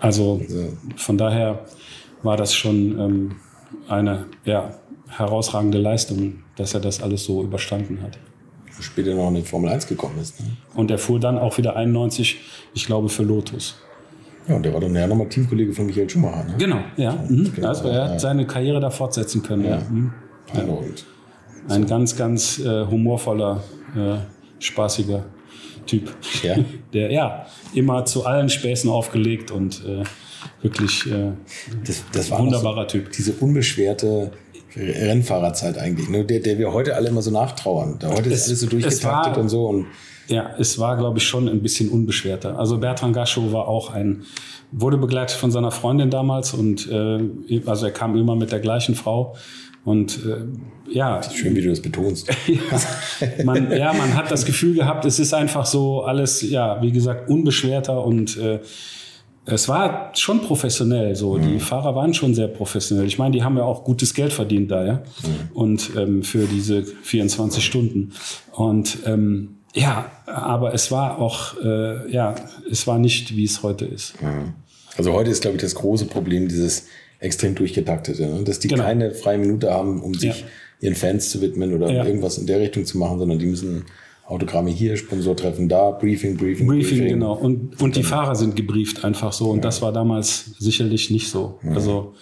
Also von daher war das schon ähm, eine ja, herausragende Leistung, dass er das alles so überstanden hat. Später noch in die Formel 1 gekommen ist. Ne? Und er fuhr dann auch wieder 91, ich glaube, für Lotus. Ja, und der war dann ja nochmal Teamkollege von Michael Schumacher. Ne? Genau, ja. Mhm. Genau, also er hat seine Karriere da fortsetzen können. Ja. ja. Mhm. Ein ganz, ganz äh, humorvoller, äh, spaßiger Typ. Ja. Der ja immer zu allen Späßen aufgelegt und äh, wirklich äh, das, das war wunderbarer so, Typ. Diese unbeschwerte Rennfahrerzeit eigentlich, ne? der, der wir heute alle immer so nachtrauern. Da heute es, ist alles so durchgetaktet und so. Und ja, es war, glaube ich, schon ein bisschen unbeschwerter. Also Bertrand Gaschow war auch ein, wurde begleitet von seiner Freundin damals und äh, also er kam immer mit der gleichen Frau. Und äh, ja. Schön, wie du das betonst. ja, man, ja, man hat das Gefühl gehabt, es ist einfach so alles, ja, wie gesagt, unbeschwerter und äh, es war schon professionell so. Mhm. Die Fahrer waren schon sehr professionell. Ich meine, die haben ja auch gutes Geld verdient da, ja. Mhm. Und ähm, für diese 24 Stunden. Und ähm, ja, aber es war auch, äh, ja, es war nicht, wie es heute ist. Mhm. Also heute ist, glaube ich, das große Problem dieses extrem durchgetaktete, ne? dass die genau. keine freie Minute haben, um sich ja. ihren Fans zu widmen oder ja. irgendwas in der Richtung zu machen, sondern die müssen Autogramme hier, Sponsortreffen da, Briefing, Briefing, Briefing. Briefing genau. Und, und die Fahrer sind gebrieft einfach so. Und ja. das war damals sicherlich nicht so. Ja. Also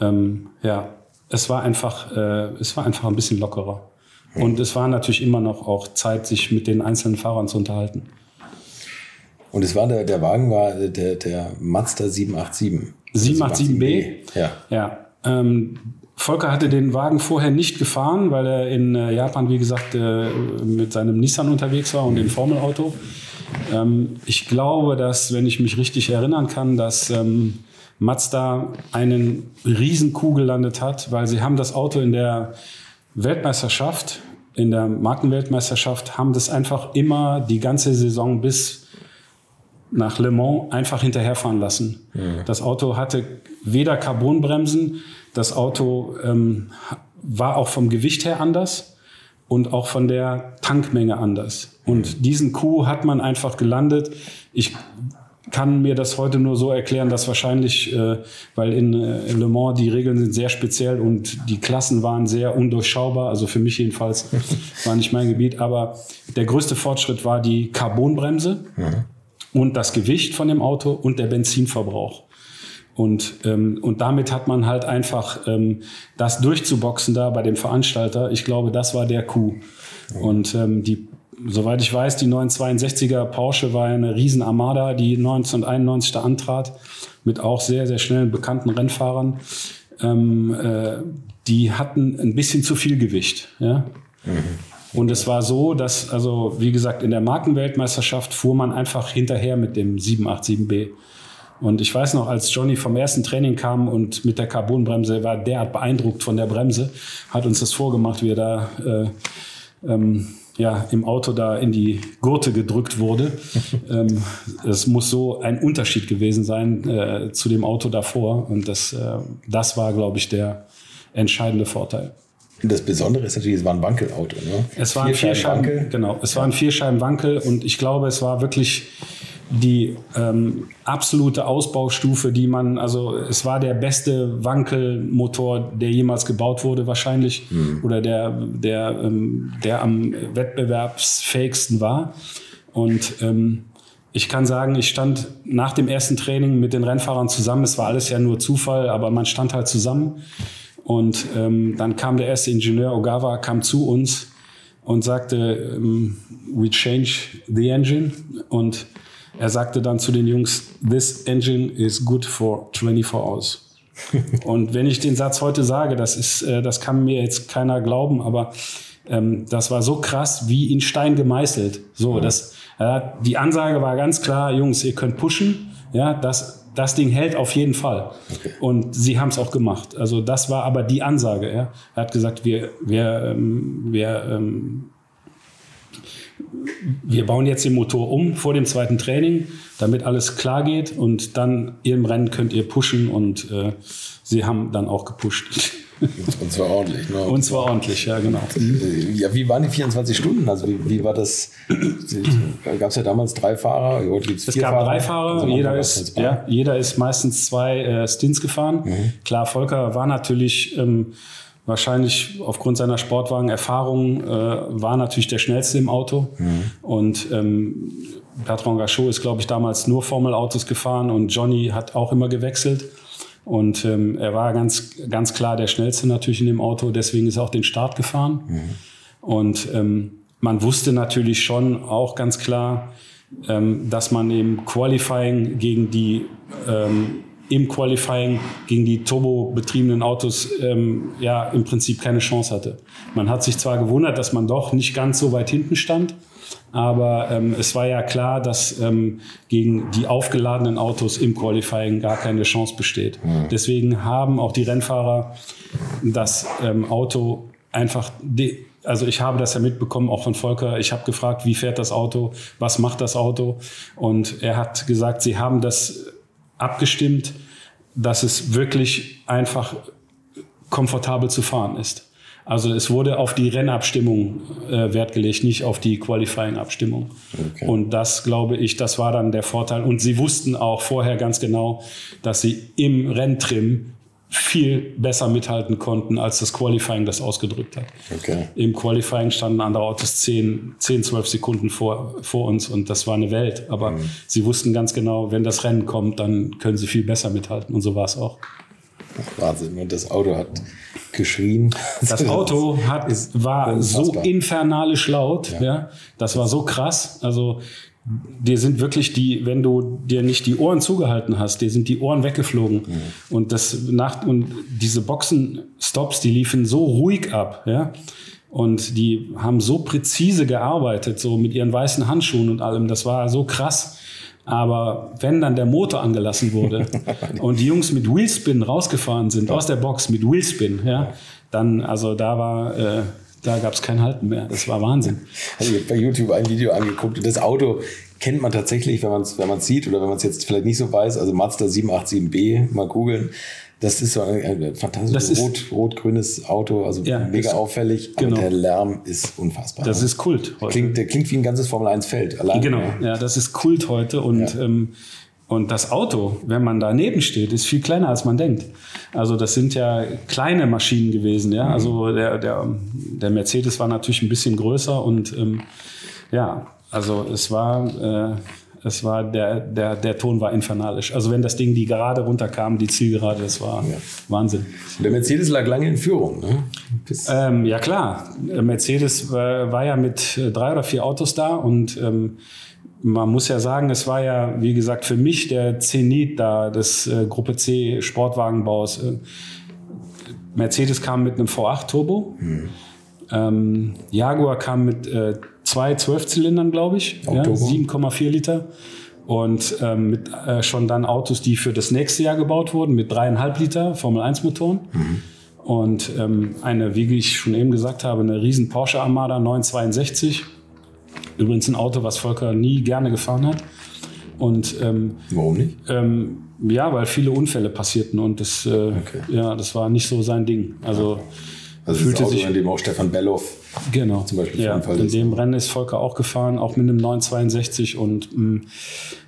ähm, ja, es war einfach, äh, es war einfach ein bisschen lockerer. Ja. Und es war natürlich immer noch auch Zeit, sich mit den einzelnen Fahrern zu unterhalten. Und es war der, der Wagen war der, der Mazda 787. 787B? Ja. Ja. Ähm, Volker hatte den Wagen vorher nicht gefahren, weil er in äh, Japan, wie gesagt, äh, mit seinem Nissan unterwegs war und dem Formelauto. Ähm, ich glaube, dass, wenn ich mich richtig erinnern kann, dass ähm, Mazda einen Riesenkuh gelandet hat, weil sie haben das Auto in der Weltmeisterschaft, in der Markenweltmeisterschaft, haben das einfach immer die ganze Saison bis nach Le Mans einfach hinterherfahren lassen. Ja. Das Auto hatte weder Carbonbremsen, das Auto ähm, war auch vom Gewicht her anders und auch von der Tankmenge anders. Und diesen Coup hat man einfach gelandet. Ich kann mir das heute nur so erklären, dass wahrscheinlich, äh, weil in, äh, in Le Mans die Regeln sind sehr speziell und die Klassen waren sehr undurchschaubar, also für mich jedenfalls war nicht mein Gebiet, aber der größte Fortschritt war die Carbonbremse mhm. Und das Gewicht von dem Auto und der Benzinverbrauch. Und, ähm, und damit hat man halt einfach ähm, das durchzuboxen da bei dem Veranstalter. Ich glaube, das war der Coup. Und ähm, die, soweit ich weiß, die 962er Porsche war eine riesen Armada, die 1991 da antrat, mit auch sehr, sehr schnellen, bekannten Rennfahrern. Ähm, äh, die hatten ein bisschen zu viel Gewicht. Ja? Mhm. Und es war so, dass, also wie gesagt, in der Markenweltmeisterschaft fuhr man einfach hinterher mit dem 787B. Und ich weiß noch, als Johnny vom ersten Training kam und mit der Carbonbremse war derart beeindruckt von der Bremse, hat uns das vorgemacht, wie er da äh, ähm, ja, im Auto da in die Gurte gedrückt wurde. ähm, es muss so ein Unterschied gewesen sein äh, zu dem Auto davor. Und das, äh, das war, glaube ich, der entscheidende Vorteil. Das Besondere ist natürlich, es war ein Wankelauto. Ne? Es war ein Vierscheiben, genau, es war ein Vierscheiben-Wankel und ich glaube, es war wirklich die ähm, absolute Ausbaustufe, die man, also es war der beste Wankelmotor, der jemals gebaut wurde, wahrscheinlich, mhm. oder der, der, ähm, der am wettbewerbsfähigsten war. Und ähm, ich kann sagen, ich stand nach dem ersten Training mit den Rennfahrern zusammen. Es war alles ja nur Zufall, aber man stand halt zusammen. Und ähm, dann kam der erste Ingenieur Ogawa, kam zu uns und sagte, ähm, we change the engine. Und er sagte dann zu den Jungs, this engine is good for 24 hours. und wenn ich den Satz heute sage, das ist, äh, das kann mir jetzt keiner glauben, aber ähm, das war so krass wie in Stein gemeißelt. So, das, äh, die Ansage war ganz klar, Jungs, ihr könnt pushen. Ja, das, das Ding hält auf jeden Fall. Okay. Und sie haben es auch gemacht. Also das war aber die Ansage. Ja. Er hat gesagt, wir, wir, ähm, wir ähm, wir bauen jetzt den Motor um vor dem zweiten Training, damit alles klar geht und dann im Rennen könnt ihr pushen und äh, sie haben dann auch gepusht. Und zwar ordentlich. Ne? Und zwar ordentlich, ja, genau. Äh, ja, wie waren die 24 Stunden? Also wie, wie war das? Gab es ja damals drei Fahrer? es gab Fahrer? drei Fahrer. Also jeder, ist, ja, jeder ist meistens zwei äh, Stints gefahren. Mhm. Klar, Volker war natürlich ähm, wahrscheinlich aufgrund seiner Sportwagen-Erfahrung äh, war natürlich der schnellste im Auto. Mhm. Und ähm, Bertrand Gachot ist, glaube ich, damals nur Formel-Autos gefahren und Johnny hat auch immer gewechselt. Und ähm, er war ganz, ganz klar der schnellste natürlich in dem Auto, deswegen ist er auch den Start gefahren. Mhm. Und ähm, man wusste natürlich schon auch ganz klar, ähm, dass man im Qualifying gegen die ähm, im Qualifying gegen die turbobetriebenen Autos ähm, ja im Prinzip keine Chance hatte. Man hat sich zwar gewundert, dass man doch nicht ganz so weit hinten stand, aber ähm, es war ja klar, dass ähm, gegen die aufgeladenen Autos im Qualifying gar keine Chance besteht. Mhm. Deswegen haben auch die Rennfahrer das ähm, Auto einfach also ich habe das ja mitbekommen, auch von Volker. Ich habe gefragt, wie fährt das Auto, was macht das Auto? Und er hat gesagt, sie haben das abgestimmt, dass es wirklich einfach komfortabel zu fahren ist. Also es wurde auf die Rennabstimmung äh, Wert gelegt, nicht auf die Qualifying-Abstimmung. Okay. Und das, glaube ich, das war dann der Vorteil. Und sie wussten auch vorher ganz genau, dass sie im Renntrim viel besser mithalten konnten, als das Qualifying das ausgedrückt hat. Okay. Im Qualifying standen andere Autos 10, 10 12 Sekunden vor, vor uns und das war eine Welt. Aber mhm. sie wussten ganz genau, wenn das Rennen kommt, dann können sie viel besser mithalten und so war es auch. Wahnsinn. Und das Auto hat geschrien. Das Auto hat, war so infernalisch laut. Ja. ja. Das war so krass. Also dir sind wirklich die, wenn du dir nicht die Ohren zugehalten hast, dir sind die Ohren weggeflogen. Mhm. Und das nach, und diese Boxenstops, die liefen so ruhig ab, ja. Und die haben so präzise gearbeitet, so mit ihren weißen Handschuhen und allem. Das war so krass. Aber wenn dann der Motor angelassen wurde und die Jungs mit Wheelspin rausgefahren sind aus der Box mit Wheelspin, ja, dann, also da war, äh, da gab es kein Halten mehr. Das war Wahnsinn. Also ich habe bei YouTube ein Video angeguckt und das Auto kennt man tatsächlich, wenn man es wenn sieht oder wenn man es jetzt vielleicht nicht so weiß. Also Mazda 787B, mal googeln. Das ist so ein, fantastisches rot, rot-grünes Auto, also ja, mega auffällig. Genau. Aber der Lärm ist unfassbar. Das ist Kult heute. Klingt, der klingt wie ein ganzes Formel-1-Feld. Genau, ja, das ist Kult heute und ja. ähm, und das Auto, wenn man daneben steht, ist viel kleiner, als man denkt. Also das sind ja kleine Maschinen gewesen. Ja? Also der, der, der Mercedes war natürlich ein bisschen größer und ähm, ja, also es war, äh, es war der, der, der Ton war infernalisch. Also wenn das Ding die gerade runterkam, die Zielgerade, das war ja. Wahnsinn. Der Mercedes lag lange in Führung, ne? Ähm, ja klar, Mercedes war, war ja mit drei oder vier Autos da und ähm, man muss ja sagen, es war ja, wie gesagt, für mich der Zenit da des äh, Gruppe C Sportwagenbaus. Äh, Mercedes kam mit einem V8 Turbo. Mhm. Ähm, Jaguar kam mit äh, zwei Zwölfzylindern, glaube ich, ja, 7,4 Liter. Und ähm, mit äh, schon dann Autos, die für das nächste Jahr gebaut wurden, mit dreieinhalb Liter Formel 1 Motoren. Mhm. und ähm, eine, wie ich schon eben gesagt habe, eine riesen Porsche Armada 962. Übrigens ein Auto, was Volker nie gerne gefahren hat. Und ähm, warum nicht? Ähm, ja, weil viele Unfälle passierten und das, äh, okay. ja, das war nicht so sein Ding. Also, also fühlte das Auto, sich, in dem auch Stefan Belloff genau, zum Beispiel ja, Unfall in ist. dem Rennen ist Volker auch gefahren, auch mit einem 962 und mh, mm,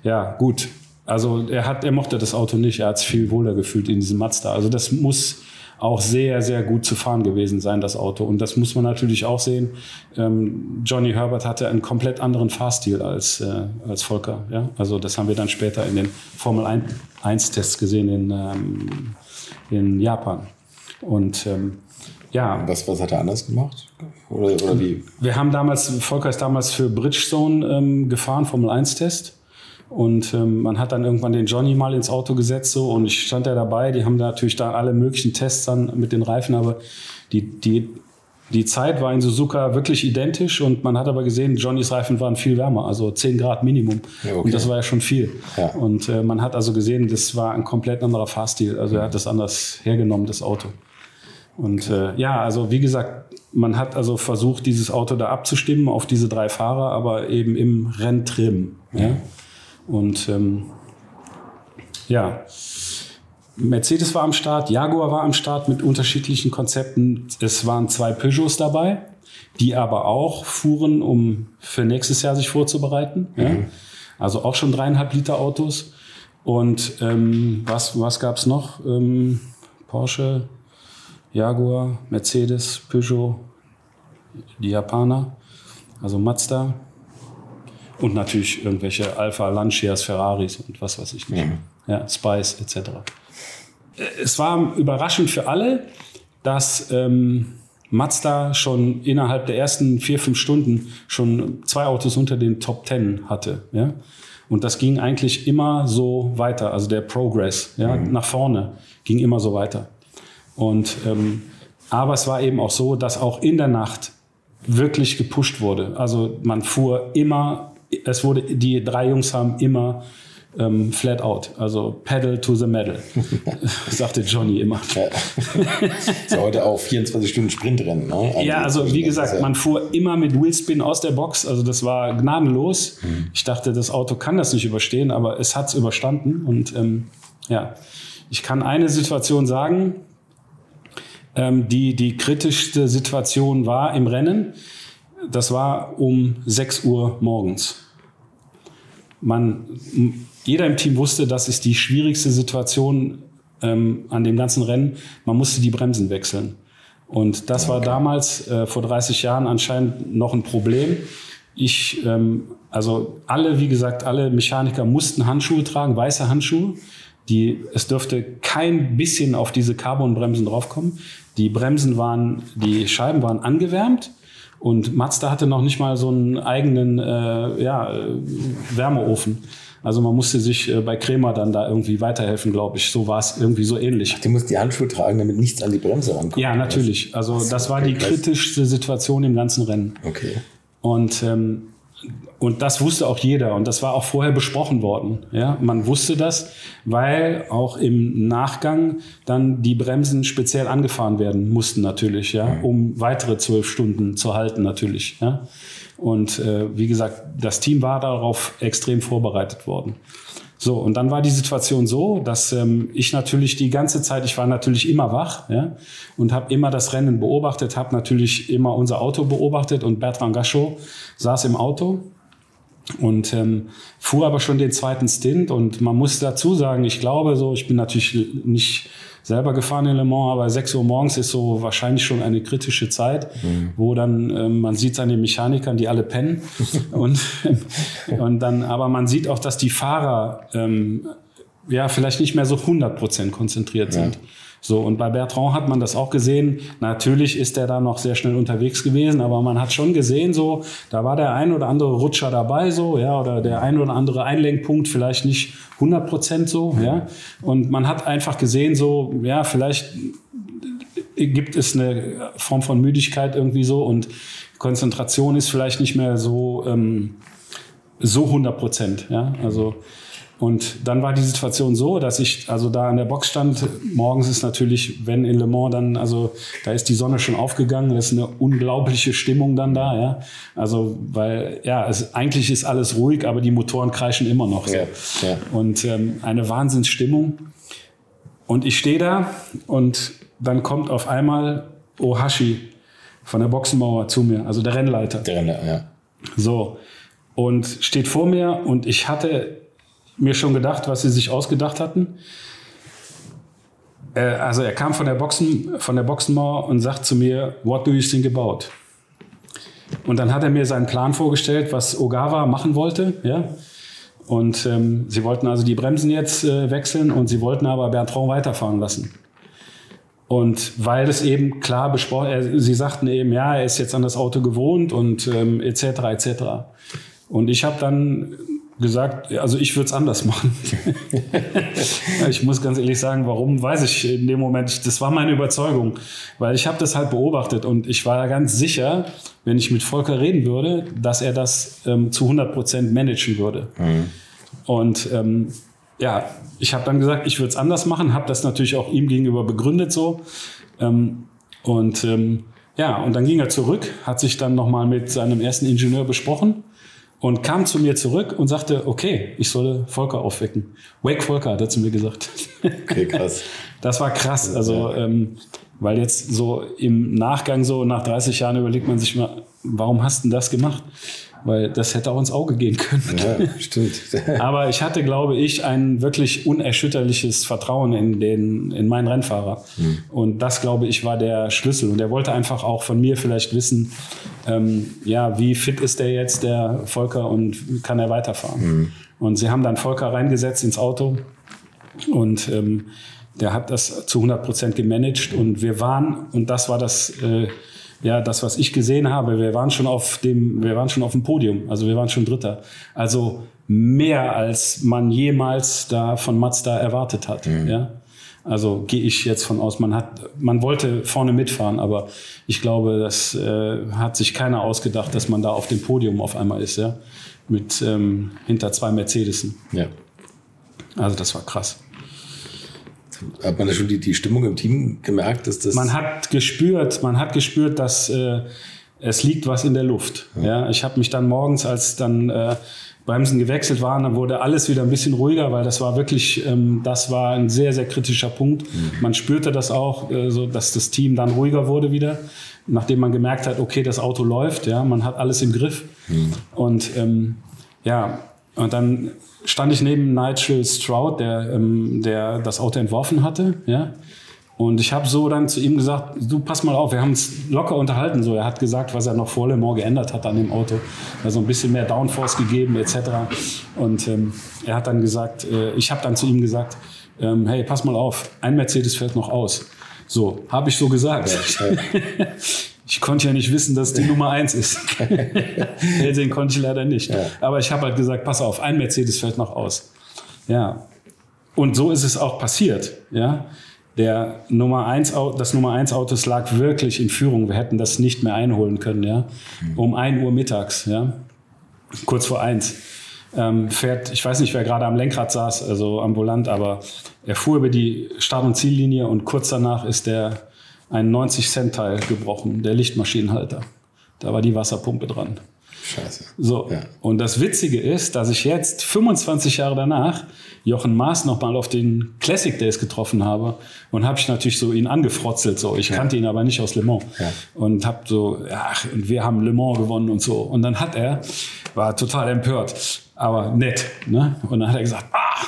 ja, gut. Also er hat, er mochte das Auto nicht, er hat sich viel wohler gefühlt in diesem Mazda. Also das muss auch sehr, sehr gut zu fahren gewesen sein, das Auto. Und das muss man natürlich auch sehen. Ähm, Johnny Herbert hatte einen komplett anderen Fahrstil als, äh, als Volker. Ja? Also das haben wir dann später in den Formel 1-Tests gesehen in, ähm, in Japan. Und ähm, ja. Was, was hat er anders gemacht? Oder, oder wie? Wir haben damals, Volker ist damals für Bridgestone ähm, gefahren, Formel 1-Test. Und ähm, man hat dann irgendwann den Johnny mal ins Auto gesetzt so und ich stand ja dabei. Die haben da natürlich da alle möglichen Tests dann mit den Reifen, aber die, die, die Zeit war in Suzuka wirklich identisch und man hat aber gesehen, Johnnys Reifen waren viel wärmer, also 10 Grad Minimum. Ja, okay. Und das war ja schon viel. Ja. Und äh, man hat also gesehen, das war ein komplett anderer Fahrstil. Also er hat das anders hergenommen, das Auto. Und äh, ja, also wie gesagt, man hat also versucht, dieses Auto da abzustimmen auf diese drei Fahrer, aber eben im Renntrim. Ja? Und ähm, ja, Mercedes war am Start, Jaguar war am Start mit unterschiedlichen Konzepten. Es waren zwei Peugeots dabei, die aber auch fuhren, um für nächstes Jahr sich vorzubereiten. Mhm. Ja? Also auch schon dreieinhalb Liter Autos. Und ähm, was, was gab es noch? Ähm, Porsche, Jaguar, Mercedes, Peugeot, die Japaner, also Mazda. Und natürlich irgendwelche Alpha Lancias, Ferraris und was weiß ich nicht. Mhm. Ja, Spice etc. Es war überraschend für alle, dass ähm, Mazda schon innerhalb der ersten vier, fünf Stunden schon zwei Autos unter den Top Ten hatte. Ja? Und das ging eigentlich immer so weiter. Also der Progress ja, mhm. nach vorne ging immer so weiter. Und ähm, aber es war eben auch so, dass auch in der Nacht wirklich gepusht wurde. Also man fuhr immer es wurde, die drei Jungs haben immer ähm, flat out, also pedal to the metal, sagte Johnny immer. Ja. ist heute auch 24 Stunden Sprintrennen. Ne? Also ja, also wie gesagt, man fuhr immer mit Wheelspin aus der Box, also das war gnadenlos. Mhm. Ich dachte, das Auto kann das nicht überstehen, aber es hat es überstanden und ähm, ja, ich kann eine Situation sagen, ähm, die die kritischste Situation war im Rennen das war um 6 Uhr morgens. Man, jeder im Team wusste, das ist die schwierigste Situation ähm, an dem ganzen Rennen. Man musste die Bremsen wechseln. Und das okay. war damals, äh, vor 30 Jahren, anscheinend noch ein Problem. Ich, ähm, also alle, wie gesagt, alle Mechaniker mussten Handschuhe tragen, weiße Handschuhe. Die, es dürfte kein bisschen auf diese Carbonbremsen draufkommen. Die Bremsen waren, die Scheiben waren angewärmt und Mazda hatte noch nicht mal so einen eigenen äh, ja, Wärmeofen. Also man musste sich äh, bei Krämer dann da irgendwie weiterhelfen, glaube ich. So war es irgendwie so ähnlich. Ach, du musst die Handschuhe tragen, damit nichts an die Bremse rankommt. Ja, natürlich. Also das war die kritischste Situation im ganzen Rennen. Okay. Und ähm, und das wusste auch jeder und das war auch vorher besprochen worden. Ja, man wusste das, weil auch im Nachgang dann die Bremsen speziell angefahren werden mussten natürlich, ja, mhm. um weitere zwölf Stunden zu halten natürlich. Ja. Und äh, wie gesagt, das Team war darauf extrem vorbereitet worden. So, und dann war die Situation so, dass ähm, ich natürlich die ganze Zeit, ich war natürlich immer wach ja, und habe immer das Rennen beobachtet, habe natürlich immer unser Auto beobachtet und Bertrand Gachot saß im Auto und ähm, fuhr aber schon den zweiten Stint und man muss dazu sagen, ich glaube so, ich bin natürlich nicht selber gefahren in Le Mans, aber 6 Uhr morgens ist so wahrscheinlich schon eine kritische Zeit, mhm. wo dann ähm, man sieht seine Mechanikern, die alle pennen und und dann, aber man sieht auch, dass die Fahrer ähm, ja vielleicht nicht mehr so 100 Prozent konzentriert sind. Ja. So, und bei Bertrand hat man das auch gesehen. Natürlich ist er da noch sehr schnell unterwegs gewesen, aber man hat schon gesehen, so, da war der ein oder andere Rutscher dabei, so, ja, oder der ein oder andere Einlenkpunkt vielleicht nicht 100 Prozent so, ja. Und man hat einfach gesehen, so, ja, vielleicht gibt es eine Form von Müdigkeit irgendwie so und Konzentration ist vielleicht nicht mehr so, ähm, so 100 Prozent, ja. Also, Und dann war die Situation so, dass ich also da an der Box stand. Morgens ist natürlich, wenn in Le Mans dann, also da ist die Sonne schon aufgegangen, das ist eine unglaubliche Stimmung dann da, ja. Also, weil, ja, es, eigentlich ist alles ruhig, aber die Motoren kreischen immer noch. So. Ja, ja. Und ähm, eine Wahnsinnsstimmung. Und ich stehe da und dann kommt auf einmal Ohashi von der Boxenmauer zu mir, also der Rennleiter. Der Rennleiter, ja. So. Und steht vor mir und ich hatte mir schon gedacht, was sie sich ausgedacht hatten. Äh, also er kam von der, Boxen, von der Boxenmauer und sagt zu mir, what do you think about? Und dann hat er mir seinen Plan vorgestellt, was Ogawa machen wollte. Ja? Und ähm, sie wollten also die Bremsen jetzt äh, wechseln und sie wollten aber Bertrand weiterfahren lassen. Und weil es eben klar besprochen, sie sagten eben, ja, er ist jetzt an das Auto gewohnt und ähm, etc. etc. Und ich habe dann gesagt, also ich würde es anders machen. ich muss ganz ehrlich sagen, warum, weiß ich in dem Moment. Das war meine Überzeugung, weil ich habe das halt beobachtet und ich war ganz sicher, wenn ich mit Volker reden würde, dass er das ähm, zu 100 Prozent managen würde. Mhm. Und ähm, ja, ich habe dann gesagt, ich würde es anders machen, habe das natürlich auch ihm gegenüber begründet so. Ähm, und ähm, ja, und dann ging er zurück, hat sich dann nochmal mit seinem ersten Ingenieur besprochen und kam zu mir zurück und sagte, okay, ich solle Volker aufwecken. Wake Volker, hat er zu mir gesagt. Okay, krass. Das war krass. Also, ähm, weil jetzt so im Nachgang, so nach 30 Jahren überlegt man sich mal, warum hast du denn das gemacht? Weil das hätte auch ins Auge gehen können. Ja, stimmt. Aber ich hatte, glaube ich, ein wirklich unerschütterliches Vertrauen in, den, in meinen Rennfahrer. Mhm. Und das, glaube ich, war der Schlüssel. Und er wollte einfach auch von mir vielleicht wissen, ähm, ja, wie fit ist der jetzt, der Volker, und kann er weiterfahren? Mhm. Und sie haben dann Volker reingesetzt ins Auto und ähm, der hat das zu 100 Prozent gemanagt. Und wir waren, und das war das... Äh, ja, das, was ich gesehen habe, wir waren schon auf dem, wir waren schon auf dem Podium, also wir waren schon Dritter. Also mehr als man jemals da von Mazda erwartet hat, mhm. ja. Also gehe ich jetzt von aus, man hat, man wollte vorne mitfahren, aber ich glaube, das äh, hat sich keiner ausgedacht, dass man da auf dem Podium auf einmal ist, ja, mit ähm, hinter zwei Mercedesen. Ja. Also das war krass. Hat man da schon die, die Stimmung im Team gemerkt, dass das. Man hat gespürt, man hat gespürt, dass äh, es liegt was in der Luft. Ja, ja ich habe mich dann morgens, als dann äh, Bremsen gewechselt waren, dann wurde alles wieder ein bisschen ruhiger, weil das war wirklich, ähm, das war ein sehr, sehr kritischer Punkt. Mhm. Man spürte das auch, äh, so, dass das Team dann ruhiger wurde wieder, nachdem man gemerkt hat, okay, das Auto läuft, ja, man hat alles im Griff. Mhm. Und ähm, ja, und dann stand ich neben Nigel Stroud, der, ähm, der das Auto entworfen hatte, ja. Und ich habe so dann zu ihm gesagt, du pass mal auf, wir haben uns locker unterhalten. So, er hat gesagt, was er noch vor Le Mans geändert hat an dem Auto, also ein bisschen mehr Downforce gegeben etc. Und ähm, er hat dann gesagt, äh, ich habe dann zu ihm gesagt, ähm, hey, pass mal auf, ein Mercedes fällt noch aus. So, habe ich so gesagt. Ja, ja. ich konnte ja nicht wissen, dass die Nummer eins ist. Den konnte ich leider nicht. Ja. Aber ich habe halt gesagt, pass auf, ein Mercedes fällt noch aus. Ja. Und so ist es auch passiert. Ja. Der Nummer eins, das Nummer eins Autos lag wirklich in Führung. Wir hätten das nicht mehr einholen können. Ja. Mhm. Um ein Uhr mittags. Ja. Kurz vor eins. Ähm, fährt, ich weiß nicht, wer gerade am Lenkrad saß, also am Volant, aber er fuhr über die Start- und Ziellinie und kurz danach ist der ein 90-Cent-Teil gebrochen, der Lichtmaschinenhalter. Da war die Wasserpumpe dran. Scheiße. So. Ja. Und das Witzige ist, dass ich jetzt 25 Jahre danach Jochen Maas nochmal auf den Classic Days getroffen habe und habe ich natürlich so ihn angefrotzelt. So, ich ja. kannte ihn aber nicht aus Le Mans ja. und habe so, ach, und wir haben Le Mans gewonnen und so. Und dann hat er, war total empört, aber nett, ne? Und dann hat er gesagt, ah,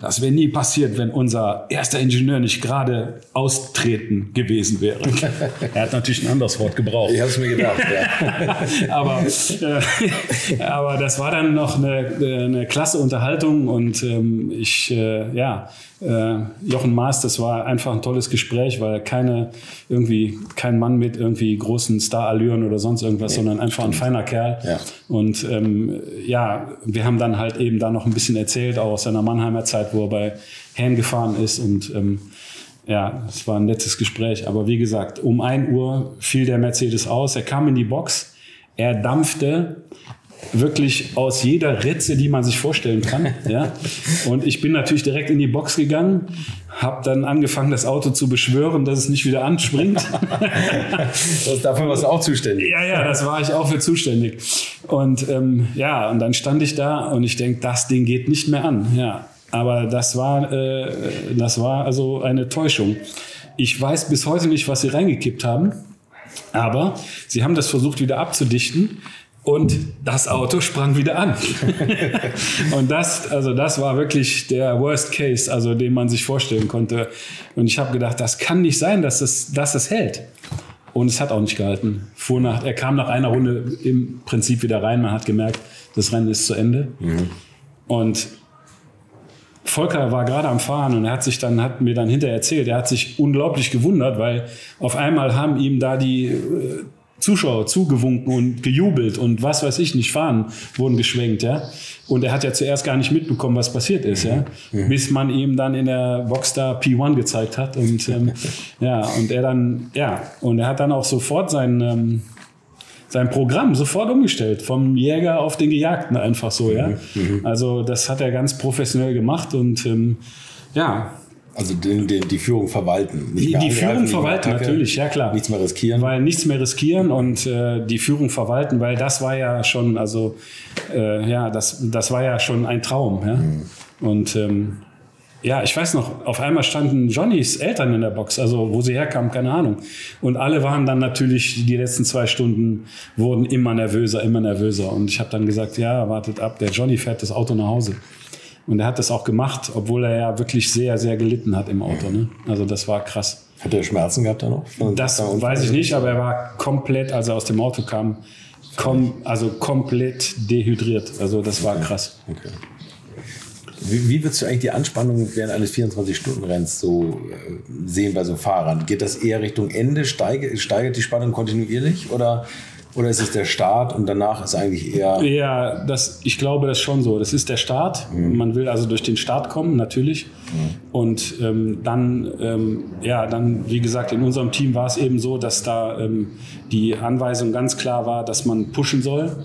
das wäre nie passiert, wenn unser erster Ingenieur nicht gerade austreten gewesen wäre. er hat natürlich ein anderes Wort gebraucht. Ich habe es mir gedacht, ja. aber, äh, aber das war dann noch eine, eine klasse Unterhaltung und ähm, ich, äh, ja, äh, Jochen Maas, das war einfach ein tolles Gespräch, weil keine irgendwie kein Mann mit irgendwie großen Starallüren oder sonst irgendwas, nee, sondern einfach stimmt. ein feiner Kerl. Ja. Und ähm, ja, wir haben dann halt eben da noch ein bisschen erzählt, auch aus seiner Mannheimer Zeit, wo er bei Herrn gefahren ist und ähm, ja, es war ein nettes Gespräch. Aber wie gesagt, um ein Uhr fiel der Mercedes aus. Er kam in die Box, er dampfte wirklich aus jeder Ritze, die man sich vorstellen kann. ja. Und ich bin natürlich direkt in die Box gegangen, habe dann angefangen, das Auto zu beschwören, dass es nicht wieder anspringt. das, dafür warst du auch zuständig. Ja, ja, das war ich auch für zuständig. Und ähm, ja, und dann stand ich da und ich denke, das Ding geht nicht mehr an. Ja, aber das war, äh, das war also eine Täuschung. Ich weiß bis heute nicht, was sie reingekippt haben. Aber sie haben das versucht wieder abzudichten. Und das Auto sprang wieder an. und das, also das war wirklich der Worst Case, also den man sich vorstellen konnte. Und ich habe gedacht, das kann nicht sein, dass es, dass es hält. Und es hat auch nicht gehalten. Fuhr nach, er kam nach einer Runde im Prinzip wieder rein. Man hat gemerkt, das Rennen ist zu Ende. Mhm. Und Volker war gerade am Fahren und er hat sich dann, hat mir dann hinterher erzählt, er hat sich unglaublich gewundert, weil auf einmal haben ihm da die äh, Zuschauer zugewunken und gejubelt und was weiß ich nicht, Fahnen wurden geschwenkt, ja. Und er hat ja zuerst gar nicht mitbekommen, was passiert ist, ja. Mhm. Bis man ihm dann in der Boxstar P1 gezeigt hat und, ähm, ja, und er dann, ja, und er hat dann auch sofort sein, ähm, sein Programm sofort umgestellt, vom Jäger auf den Gejagten einfach so, ja. Mhm. Also das hat er ganz professionell gemacht und ähm, ja, also den, den, die Führung verwalten. die, die Führung verwalten, Attacke, natürlich, ja klar. Nichts mehr riskieren. Weil nichts mehr riskieren und äh, die Führung verwalten, weil das war ja schon, also äh, ja, das, das war ja schon ein Traum. Ja? Mhm. Und ähm, ja, ich weiß noch, auf einmal standen Johnnys Eltern in der Box, also wo sie herkamen, keine Ahnung. Und alle waren dann natürlich, die letzten zwei Stunden wurden immer nervöser, immer nervöser. Und ich habe dann gesagt, ja, wartet ab, der Johnny fährt das Auto nach Hause. Und er hat das auch gemacht, obwohl er ja wirklich sehr, sehr gelitten hat im Auto. Ne? Also das war krass. Hat er Schmerzen gehabt da noch? Das weiß ich nicht, aber er war komplett, als er aus dem Auto kam, kom also komplett dehydriert. Also das war krass. Okay. Wie, wie würdest du eigentlich die Anspannung während eines 24-Stunden-Renns so äh, sehen bei so Fahrern? Geht das eher Richtung Ende? Steige, steigert die Spannung kontinuierlich? Oder oder ist es der Start und danach ist eigentlich eher. Ja, das, ich glaube das schon so. Das ist der Start. Mhm. Man will also durch den Start kommen, natürlich. Mhm. Und ähm, dann, ähm, ja, dann, wie gesagt, in unserem Team war es eben so, dass da ähm, die Anweisung ganz klar war, dass man pushen soll.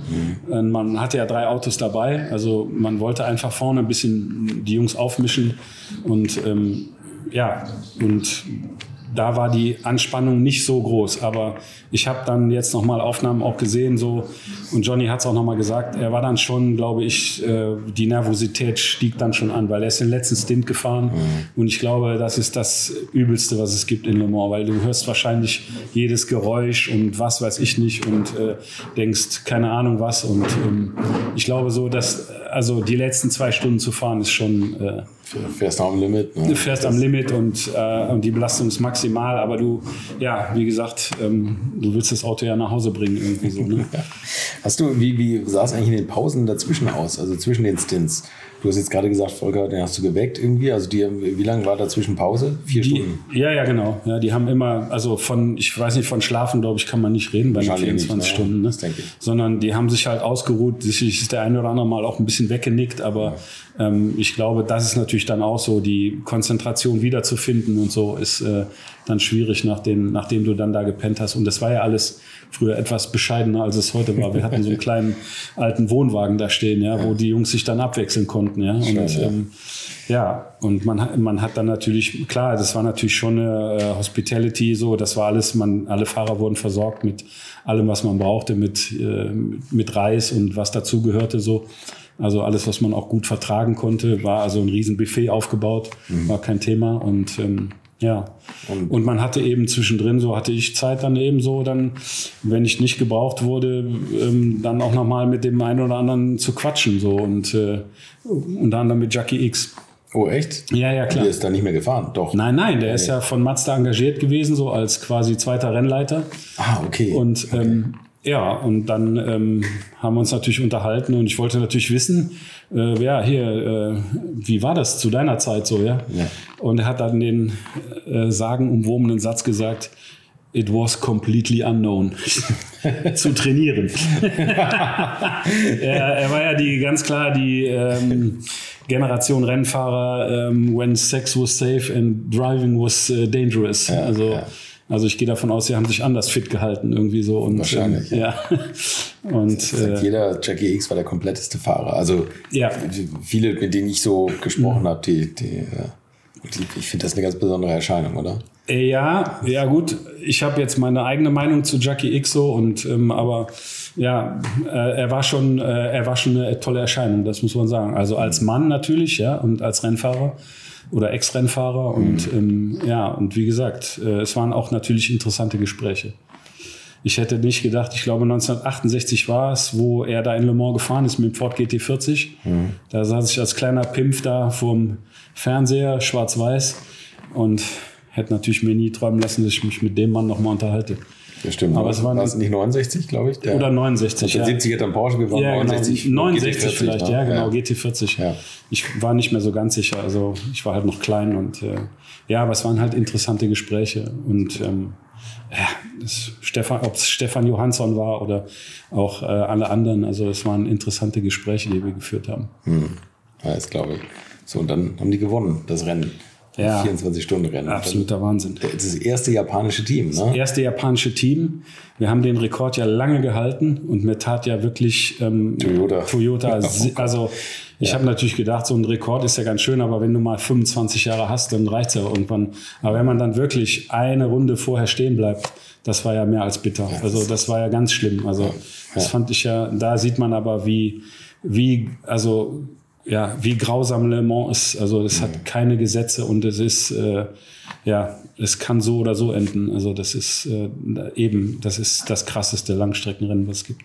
Mhm. Man hatte ja drei Autos dabei. Also man wollte einfach vorne ein bisschen die Jungs aufmischen. Und ähm, ja, und da war die Anspannung nicht so groß. Aber ich habe dann jetzt nochmal Aufnahmen auch gesehen, so und Johnny hat es auch nochmal gesagt, er war dann schon, glaube ich, äh, die Nervosität stieg dann schon an, weil er ist den letzten Stint gefahren mhm. und ich glaube, das ist das Übelste, was es gibt in Le Mans, weil du hörst wahrscheinlich jedes Geräusch und was weiß ich nicht und äh, denkst keine Ahnung was und ähm, ich glaube so, dass also die letzten zwei Stunden zu fahren ist schon äh, fährst am Limit. Ne? Du fährst am Limit und, äh, und die Belastung ist maximal, aber du, ja, wie gesagt, ähm, du willst das Auto ja nach Hause bringen irgendwie so. Ne? Hast du, wie, wie sah es eigentlich in den Pausen dazwischen aus, also zwischen den Stints? Du hast jetzt gerade gesagt, Volker, den hast du geweckt irgendwie. Also die, wie lange war dazwischen Pause? Vier die, Stunden? Ja, ja, genau. Ja, die haben immer, also von, ich weiß nicht, von Schlafen, glaube ich, kann man nicht reden bei den 24 nicht, Stunden. Ne? denke ich. Sondern die haben sich halt ausgeruht. Sicherlich ist der eine oder andere Mal auch ein bisschen weggenickt, aber ja. ähm, ich glaube, das ist natürlich dann auch so, die Konzentration wiederzufinden und so ist äh, dann schwierig, nachdem, nachdem du dann da gepennt hast. Und das war ja alles früher etwas bescheidener, als es heute war. Wir hatten so einen kleinen alten Wohnwagen da stehen, ja, wo die Jungs sich dann abwechseln konnten, ja. Und, ähm, ja, und man, hat, man hat dann natürlich, klar, das war natürlich schon eine äh, Hospitality, so, das war alles, man, alle Fahrer wurden versorgt mit allem, was man brauchte, mit, äh, mit Reis und was dazugehörte, so. Also alles, was man auch gut vertragen konnte, war also ein riesen Buffet aufgebaut, mhm. war kein Thema und ähm, ja. Und, und, man hatte eben zwischendrin, so hatte ich Zeit dann eben so, dann, wenn ich nicht gebraucht wurde, ähm, dann auch nochmal mit dem einen oder anderen zu quatschen. So und äh, unter anderem mit Jackie X. Oh, echt? Ja, ja, klar. Der ist da nicht mehr gefahren, doch. Nein, nein, der okay. ist ja von Mazda engagiert gewesen, so als quasi zweiter Rennleiter. Ah, okay. Und okay. Ähm, ja, und dann ähm, haben wir uns natürlich unterhalten und ich wollte natürlich wissen, äh, ja, hier, äh, wie war das zu deiner Zeit so, ja? ja. Und er hat dann den äh, sagenumwobenen Satz gesagt, it was completely unknown zu trainieren. er, er, war ja die ganz klar die ähm, Generation Rennfahrer, ähm, when sex was safe and driving was uh, dangerous. Ja, also ja Also ich gehe davon aus, sie haben sich anders fit gehalten irgendwie so. Und, Wahrscheinlich. Ähm, ja. Und äh, jeder, Jackie X war der kompletteste Fahrer. Also Ja. viele, mit denen ich so gesprochen habe, die, die, äh, die, ich finde das eine ganz besondere Erscheinung, oder? Äh, Ja, ja gut. Ich habe jetzt meine eigene Meinung zu Jackie X so und ähm, aber ja, äh, er war schon, äh, er war schon eine tolle Erscheinung, das muss man sagen. Also als Mann natürlich, ja, und als Rennfahrer oder Ex-Rennfahrer und ähm, ja und wie gesagt, äh, es waren auch natürlich interessante Gespräche. Ich hätte nicht gedacht, ich glaube 1968 war es, wo er da in Le Mans gefahren ist mit dem Ford GT40. Da saß ich als kleiner Pimpf da vorm Fernseher, schwarz-weiß und hätte natürlich mir nie träumen lassen, dass ich mich mit dem Mann nochmal unterhalte. Das stimmt. Aber es waren- war nicht 69, glaube ich? Der, Oder 69, Der ja. 70 hat dann Porsche gewonnen, Ja, genau. 69. 69 GT40, vielleicht, ne? ja, genau, GT40. Ja. Ich war nicht mehr so ganz sicher, also ich war halt noch klein und äh, ja, aber es waren halt interessante Gespräche und ähm, ja, Stefan, ob es Stefan Johansson war oder auch äh, alle anderen, also es waren interessante Gespräche, die wir geführt haben. Ja, das glaube ich. So, und dann haben die gewonnen, das Rennen. Ja. 24-Stunden-Rennen. Absoluter Wahnsinn. Das erste japanische Team, ne? erste japanische Team. Wir haben den Rekord ja lange gehalten und mir tat ja wirklich ähm, Toyota. Toyota. Also ich habe natürlich gedacht, so ein Rekord ist ja ganz schön, aber wenn du mal 25 Jahre hast, dann reicht's ja irgendwann. Aber wenn man dann wirklich eine Runde vorher stehen bleibt, das war ja mehr als bitter. Also das war ja ganz schlimm. Also das fand ich ja. Da sieht man aber, wie wie also ja, wie grausam Le Mans ist. Also es hat keine Gesetze und es ist, äh, ja, es kann so oder so enden. Also das ist äh, eben, das ist das krasseste Langstreckenrennen, was es gibt.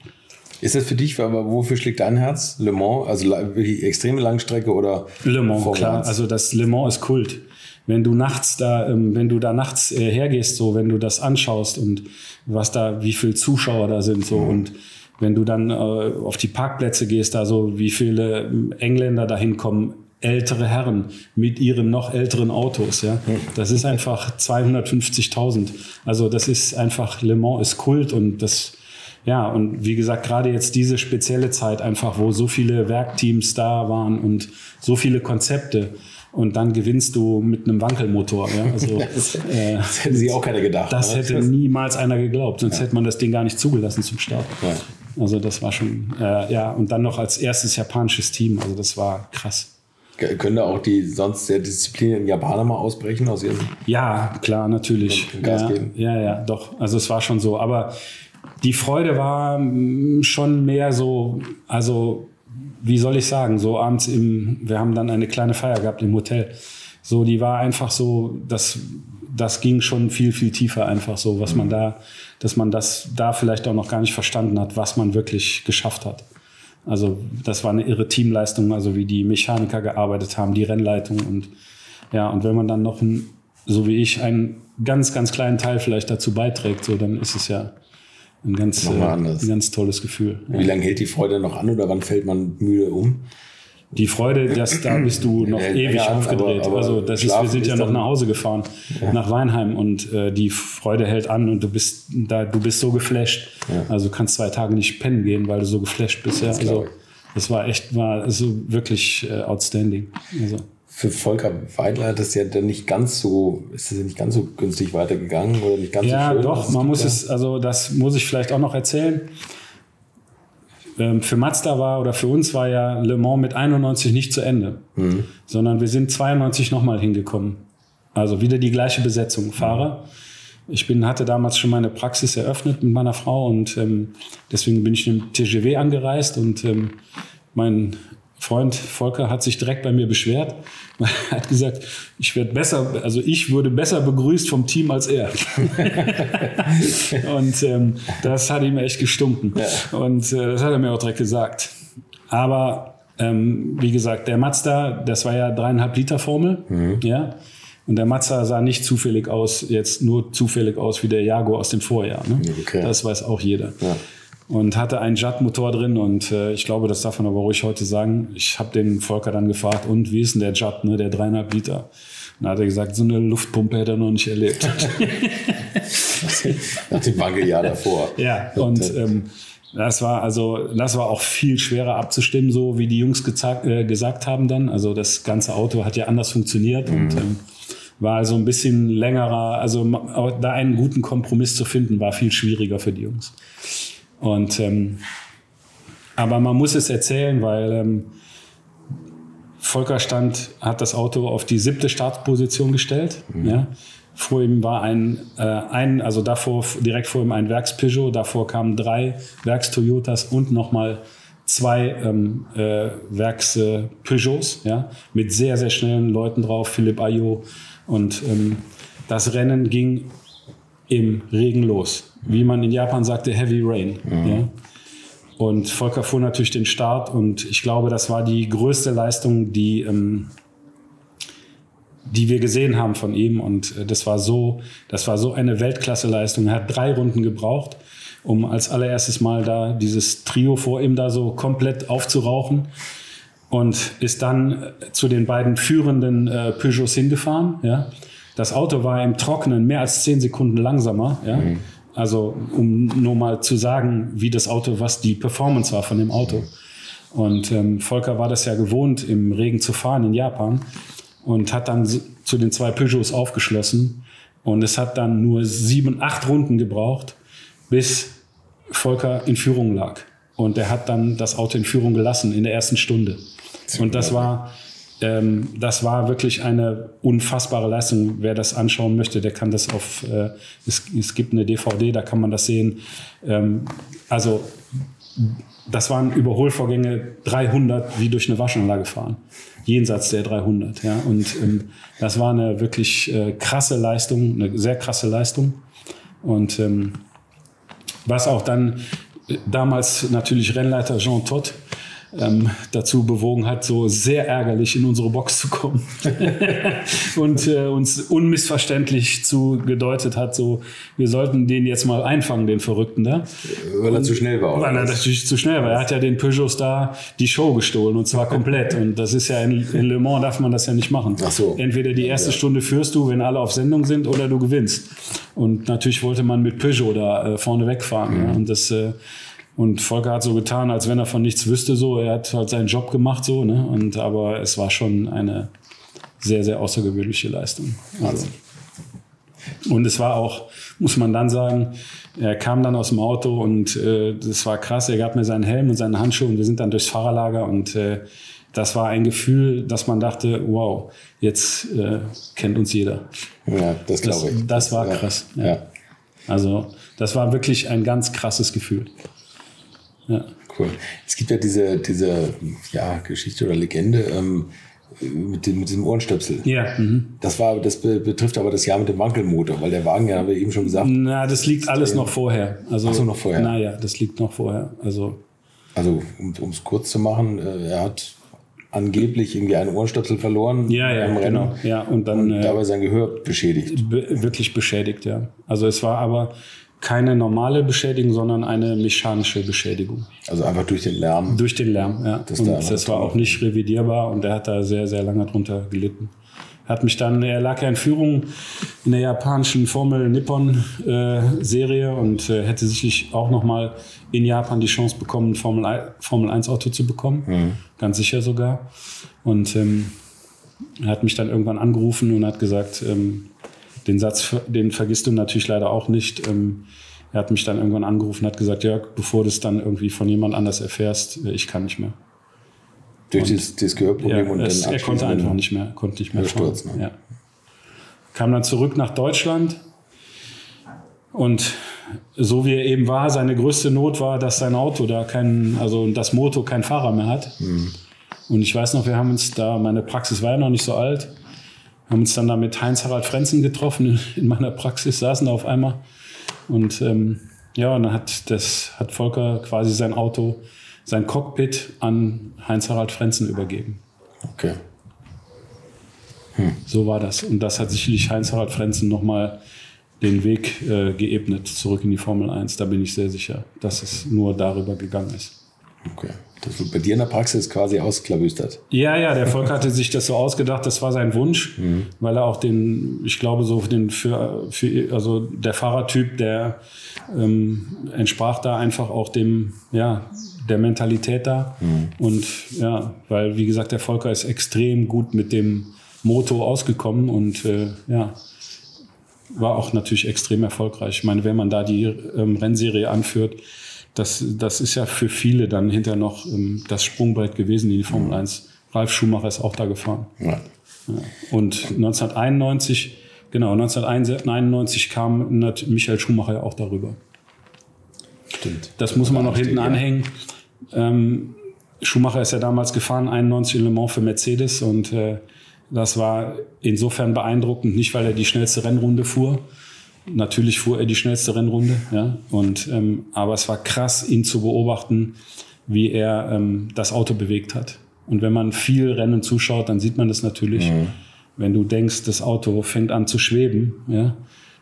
Ist das für dich, aber wofür schlägt dein Herz? Le Mans, also wirklich extreme Langstrecke oder Le Mans, Formel klar. 1? Also das Le Mans ist Kult. Wenn du nachts da, ähm, wenn du da nachts äh, hergehst, so, wenn du das anschaust und was da, wie viele Zuschauer da sind, so und wenn du dann äh, auf die Parkplätze gehst, da so, wie viele Engländer da hinkommen, ältere Herren mit ihren noch älteren Autos, ja. Das ist einfach 250.000. Also das ist einfach, Le Mans ist Kult und das, ja, und wie gesagt, gerade jetzt diese spezielle Zeit einfach, wo so viele Werkteams da waren und so viele Konzepte und dann gewinnst du mit einem Wankelmotor. Ja? Also, äh, das hätte sich auch keiner gedacht. das ne? hätte niemals einer geglaubt, sonst hätte man das Ding gar nicht zugelassen zum Start. Ja. Also das war schon, äh, ja, und dann noch als erstes japanisches Team, also das war krass. Können da auch die sonst sehr disziplinierten Japaner mal ausbrechen aus ihren. Ja, klar, natürlich. Gas ja, geben. ja, ja, doch. Also es war schon so. Aber die Freude war schon mehr so, also wie soll ich sagen, so abends im, wir haben dann eine kleine Feier gehabt im Hotel. So, die war einfach so, das, das ging schon viel, viel tiefer einfach so, was man da, dass man das da vielleicht auch noch gar nicht verstanden hat, was man wirklich geschafft hat. Also das war eine irre Teamleistung, also wie die Mechaniker gearbeitet haben, die Rennleitung und ja, und wenn man dann noch ein, so wie ich einen ganz, ganz kleinen Teil vielleicht dazu beiträgt, so dann ist es ja ein ganz, äh, ein ganz tolles Gefühl. Wie lange hält die Freude noch an oder wann fällt man müde um? Die Freude, dass da bist du noch Ja, ewig ja, aufgedreht. aber- aber also das ist, wir sind ja ist noch dann- nach Hause gefahren, nach Weinheim und äh, die Freude hält an und du bist da, du bist so geflasht. Also du kannst zwei Tage nicht pennen gehen, weil du so geflasht bist. Ja. Das Also das war echt, war also wirklich äh, outstanding. Also. Für Volker Weidler hat das ja dann nicht ganz so, ist das ja nicht ganz so günstig weitergegangen oder nicht ganz Ja, so schön. doch, man muss ja- es, also das muss ich vielleicht auch noch erzählen. Ähm, für Mazda war oder für uns war ja Le Mans mit 91 nicht zu Ende, Mhm. sondern wir sind 92 nochmal hingekommen. Also wieder die gleiche Besetzung, Fahrer. Ich bin, hatte damals schon meine Praxis eröffnet mit meiner Frau und ähm, deswegen bin ich im TGW angereist und ähm, mein Freund Volker hat sich direkt bei mir beschwert. Er hat gesagt, ich werde besser, also ich wurde besser begrüßt vom Team als er. und ähm, das hat ihm echt gestunken. Und äh, das hat er mir auch direkt gesagt. Aber ähm, wie gesagt, der Mazda, das war ja dreieinhalb Liter Formel, ja. Und der Mazda sah nicht zufällig aus, jetzt nur zufällig aus wie der Jaguar aus dem Vorjahr. Ne? Okay. Das weiß auch jeder. Ja. Und hatte einen Jet-Motor drin und äh, ich glaube, das darf man aber ruhig heute sagen. Ich habe den Volker dann gefragt, und wie ist denn der Jet, ne, der dreieinhalb Liter? Und dann hat er gesagt, so eine Luftpumpe hätte er noch nicht erlebt. Nach dem Wankeljahr davor. Ja, und ähm, das war also, das war auch viel schwerer abzustimmen, so wie die Jungs gesagt, äh, gesagt haben dann. Also das ganze Auto hat ja anders funktioniert und ähm, war also ein bisschen längerer, also da einen guten Kompromiss zu finden, war viel schwieriger für die Jungs. Und ähm, aber man muss es erzählen, weil ähm, Volker stand, hat das Auto auf die siebte Startposition gestellt. Mhm. Ja. Vor ihm war ein, äh, ein, also davor, direkt vor ihm ein Werks-Peugeot, davor kamen drei Werks-Toyotas und nochmal zwei ähm, äh, Werks-Peugeots, ja, mit sehr, sehr schnellen Leuten drauf, Philipp Ayo. Und ähm, das Rennen ging im Regen los. Wie man in Japan sagte, Heavy Rain. Mhm. Ja. Und Volker fuhr natürlich den Start und ich glaube, das war die größte Leistung, die, ähm, die wir gesehen haben von ihm. Und äh, das war so, das war so eine Weltklasse-Leistung. Er hat drei Runden gebraucht, um als allererstes Mal da dieses Trio vor ihm da so komplett aufzurauchen und ist dann äh, zu den beiden führenden äh, Peugeots hingefahren. Ja. Das Auto war im Trockenen mehr als zehn Sekunden langsamer. Ja. Mhm. Also um nur mal zu sagen, wie das Auto, was die Performance war von dem Auto. Und ähm, Volker war das ja gewohnt, im Regen zu fahren in Japan und hat dann zu den zwei Peugeots aufgeschlossen. Und es hat dann nur sieben, acht Runden gebraucht, bis Volker in Führung lag. Und er hat dann das Auto in Führung gelassen in der ersten Stunde. Und das war ähm, das war wirklich eine unfassbare Leistung. Wer das anschauen möchte, der kann das auf, äh, es, es, gibt eine DVD, da kann man das sehen. Ähm, also das waren Überholvorgänge 300 wie durch eine Waschanlage fahren. Jenseits der 300. Ja. Und ähm, das war eine wirklich äh, krasse Leistung, eine sehr krasse Leistung. Und ähm, was auch dann äh, damals natürlich Rennleiter Jean Todt ähm, dazu bewogen hat, so sehr ärgerlich in unsere Box zu kommen und äh, uns unmissverständlich zu gedeutet hat, so wir sollten den jetzt mal einfangen, den Verrückten da. Weil er zu schnell war. Oder weil er natürlich zu schnell war. Er hat ja den Peugeot da die Show gestohlen und zwar komplett. und das ist ja in, in, Le Mans darf man das ja nicht machen. Ach so. Entweder die erste ja. Stunde führst du, wenn alle auf Sendung sind, oder du gewinnst. Und natürlich wollte man mit Peugeot da äh, vorne wegfahren. Mhm. Ja. Und das äh, und Volker hat so getan, als wenn er von nichts wüsste, so. Er hat halt seinen Job gemacht, so, ne? Und, aber es war schon eine sehr, sehr außergewöhnliche Leistung. Also. Und es war auch, muss man dann sagen, er kam dann aus dem Auto und äh, das war krass. Er gab mir seinen Helm und seine Handschuhe und wir sind dann durchs Fahrerlager und äh, das war ein Gefühl, dass man dachte, wow, jetzt äh, kennt uns jeder. Ja, das glaube ich. Das, das war krass. Ja. ja. Also das war wirklich ein ganz krasses Gefühl. Ja. Cool. Es gibt ja diese, diese ja, Geschichte oder Legende ähm, mit, dem, mit diesem Ohrenstöpsel. Ja. Mhm. Das, war, das betrifft aber das Jahr mit dem Wankelmotor, weil der Wagen, ja, haben wir eben schon gesagt. Na, das liegt alles noch vorher. Also, Ach so, noch vorher. Naja, das liegt noch vorher. Also, also um es kurz zu machen, äh, er hat angeblich irgendwie einen Ohrenstöpsel verloren ja, ja, im Rennen. Genau. Ja, und dann und dabei sein Gehör beschädigt. Be wirklich beschädigt, ja. Also es war aber keine normale Beschädigung, sondern eine mechanische Beschädigung. Also einfach durch den Lärm? Durch den Lärm, ja. Das und da das war auch nicht revidierbar und er hat da sehr, sehr lange drunter gelitten. Hat mich dann, er lag ja in Führung in der japanischen Formel Nippon äh, Serie und äh, hätte sicherlich auch nochmal in Japan die Chance bekommen, ein Formel, Formel 1 Auto zu bekommen. Mhm. Ganz sicher sogar. Und ähm, er hat mich dann irgendwann angerufen und hat gesagt, ähm, den Satz, den vergisst du natürlich leider auch nicht. Ähm, er hat mich dann irgendwann angerufen und hat gesagt, Jörg, bevor du es dann irgendwie von jemand anders erfährst, äh, ich kann nicht mehr. Durch dieses, dieses Gehörproblem ja, und es, dann Er konnte einfach nicht mehr, konnte nicht mehr Sturz, ne? ja. Kam dann zurück nach Deutschland und so wie er eben war, seine größte Not war, dass sein Auto da kein, also das Motor kein Fahrer mehr hat. Mhm. Und ich weiß noch, wir haben uns da, meine Praxis war ja noch nicht so alt, haben uns dann da mit Heinz-Harald Frenzen getroffen in meiner Praxis, saßen da auf einmal. Und ähm, ja, und dann hat, das, hat Volker quasi sein Auto, sein Cockpit an Heinz-Harald Frenzen übergeben. Okay. Hm. So war das. Und das hat sicherlich Heinz-Harald Frenzen nochmal den Weg äh, geebnet zurück in die Formel 1. Da bin ich sehr sicher, dass es nur darüber gegangen ist. Okay. Das wird bei dir in der Praxis quasi ausklabüstert. Ja, ja, der Volk hatte sich das so ausgedacht, das war sein Wunsch, mhm. weil er auch den, ich glaube, so den für, für also der Fahrertyp, der ähm, entsprach da einfach auch dem, ja, der Mentalität da. Mhm. Und ja, weil, wie gesagt, der Volker ist extrem gut mit dem Moto ausgekommen und äh, ja, war auch natürlich extrem erfolgreich. Ich meine, wenn man da die ähm, Rennserie anführt, das, das ist ja für viele dann hinterher noch ähm, das Sprungbrett gewesen in die Formel 1. Ralf Schumacher ist auch da gefahren. Ja. Ja. Und 1991, genau, 1991 kam Michael Schumacher ja auch darüber. Stimmt. Das muss man noch hinten anhängen. Ähm, Schumacher ist ja damals gefahren, 91 in Le Mans für Mercedes und äh, das war insofern beeindruckend, nicht weil er die schnellste Rennrunde fuhr. Natürlich fuhr er die schnellste Rennrunde, ja. Und ähm, aber es war krass, ihn zu beobachten, wie er ähm, das Auto bewegt hat. Und wenn man viel Rennen zuschaut, dann sieht man das natürlich. Mhm. Wenn du denkst, das Auto fängt an zu schweben, ja,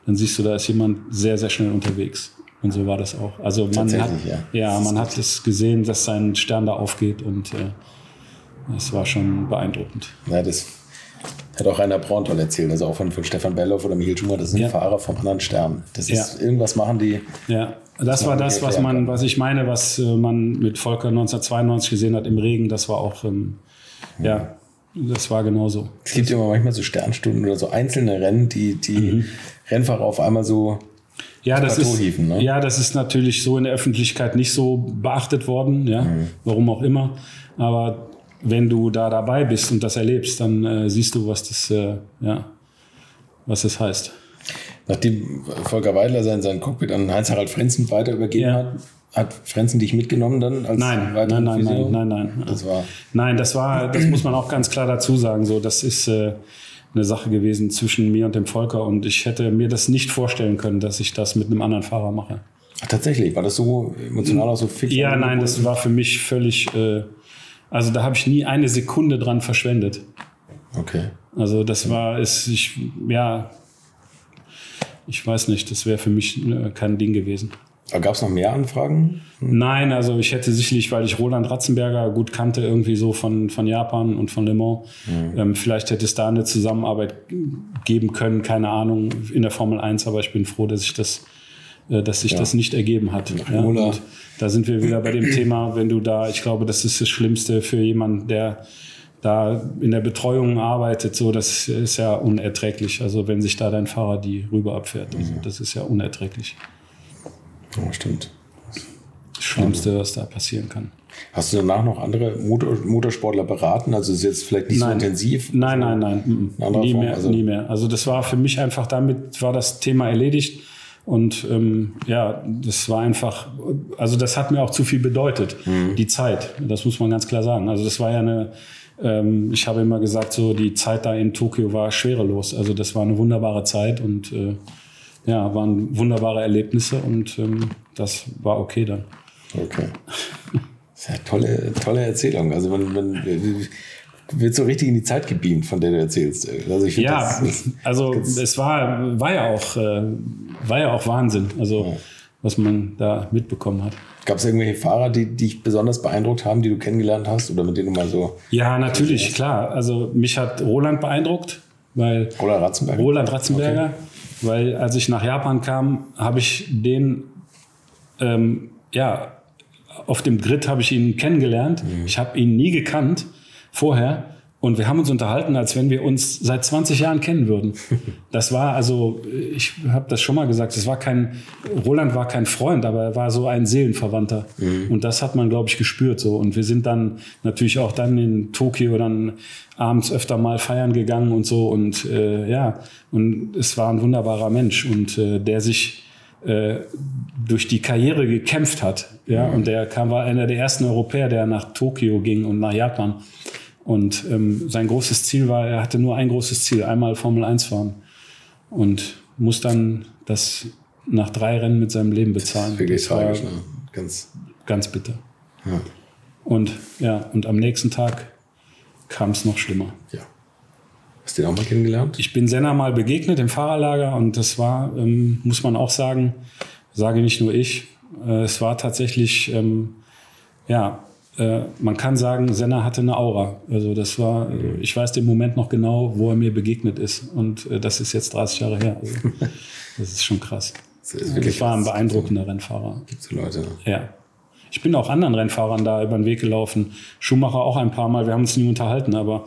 dann siehst du, da ist jemand sehr, sehr schnell unterwegs. Und so war das auch. Also man hat, ja. ja man hat es gesehen, dass sein Stern da aufgeht und äh, das war schon beeindruckend. Ja, das hat auch Rainer Braunthal erzählt, also auch von, von Stefan Belloff oder Michael Schumacher, das sind ja. Fahrer vom anderen Stern. Das ist ja. irgendwas machen die. Ja, das war das, was man, was ich meine, was äh, man mit Volker 1992 gesehen hat im Regen. Das war auch, ähm, mhm. ja, das war genauso. Es gibt ja manchmal so Sternstunden oder so einzelne Rennen, die die mhm. Rennfahrer auf einmal so ja, das ist, hieven, ne? ja, das ist natürlich so in der Öffentlichkeit nicht so beachtet worden, ja, mhm. warum auch immer. Aber wenn du da dabei bist und das erlebst, dann äh, siehst du, was das, äh, ja, was das heißt. Nachdem Volker Weidler sein, sein Cockpit an Heinz-Harald Frenzen weiter übergeben ja. hat, hat Frenzen dich mitgenommen dann? Als nein, nein, nein, nein, nein, nein. Das war nein, das war, das muss man auch ganz klar dazu sagen. So, das ist äh, eine Sache gewesen zwischen mir und dem Volker und ich hätte mir das nicht vorstellen können, dass ich das mit einem anderen Fahrer mache. Ach, tatsächlich, war das so emotional auch so fix? Ja, nein, das war für mich völlig, äh, also da habe ich nie eine Sekunde dran verschwendet. Okay. Also das war, ist, ich, ja, ich weiß nicht, das wäre für mich äh, kein Ding gewesen. Gab es noch mehr Anfragen? Nein, also ich hätte sicherlich, weil ich Roland Ratzenberger gut kannte, irgendwie so von, von Japan und von Le Mans, mhm. ähm, vielleicht hätte es da eine Zusammenarbeit geben können, keine Ahnung, in der Formel 1, aber ich bin froh, dass sich das, dass sich ja. das nicht ergeben hat. Ja, und da sind wir wieder bei dem Thema, wenn du da, ich glaube, das ist das Schlimmste für jemanden, der da in der Betreuung arbeitet, so das ist ja unerträglich. Also wenn sich da dein Fahrer die rüber abfährt, also mhm. das ist ja unerträglich. Ja, stimmt. Das Schlimmste, was da passieren kann. Hast du danach noch andere Motor Motorsportler beraten? Also ist jetzt vielleicht nicht nein. so intensiv? Nein, nein, nein. Nie mehr, also nie mehr. Also das war für mich einfach, damit war das Thema erledigt. Und ähm, ja, das war einfach, also das hat mir auch zu viel bedeutet, mhm. die Zeit. Das muss man ganz klar sagen. Also das war ja eine, ähm, ich habe immer gesagt, so die Zeit da in Tokio war schwerelos. Also das war eine wunderbare Zeit und äh, ja, waren wunderbare Erlebnisse und ähm, das war okay dann. Okay. Das ist ja tolle, tolle Erzählung. Also man, man wird so richtig in die Zeit gebeamt, von der du erzählst. Also ich ja, das, das also es war, war ja auch, äh, war ja auch Wahnsinn. Also ja. was man da mitbekommen hat. Gab es irgendwelche Fahrer, die dich besonders beeindruckt haben, die du kennengelernt hast oder mit denen du mal so? Ja, natürlich, klar. Also mich hat Roland beeindruckt, weil Roland Ratzenberger. Roland Ratzenberger. Okay weil als ich nach Japan kam, habe ich den, ähm, ja, auf dem Grid habe ich ihn kennengelernt. Mhm. Ich habe ihn nie gekannt vorher. Und wir haben uns unterhalten, als wenn wir uns seit 20 Jahren kennen würden. Das war also, ich habe das schon mal gesagt, es war kein, Roland war kein Freund, aber er war so ein Seelenverwandter. Mhm. Und das hat man, glaube ich, gespürt so. Und wir sind dann natürlich auch dann in Tokio dann abends öfter mal feiern gegangen und so. Und äh, ja, und es war ein wunderbarer Mensch und äh, der sich äh, durch die Karriere gekämpft hat. Ja, mhm. und der kam, war einer der ersten Europäer, der nach Tokio ging und nach Japan. Und ähm, sein großes Ziel war, er hatte nur ein großes Ziel, einmal Formel 1 fahren. Und muss dann das nach drei Rennen mit seinem Leben bezahlen. Das, wirklich das war tragisch, ne? ganz, ganz bitter. Ja. Und ja, und am nächsten Tag kam es noch schlimmer. Ja. Hast du den auch mal kennengelernt? Ich bin Senna mal begegnet im Fahrerlager und das war, ähm, muss man auch sagen, sage nicht nur ich, äh, es war tatsächlich, ähm, ja, äh, man kann sagen, Senna hatte eine Aura. Also das war, also ich weiß den Moment noch genau, wo er mir begegnet ist. Und äh, das ist jetzt 30 Jahre her. Also, das ist schon krass. Das, ist wirklich das war ein beeindruckender Rennfahrer. Gibt es Leute? Ja. Ich bin auch anderen Rennfahrern da über den Weg gelaufen. Schumacher auch ein paar Mal. Wir haben uns nie unterhalten, aber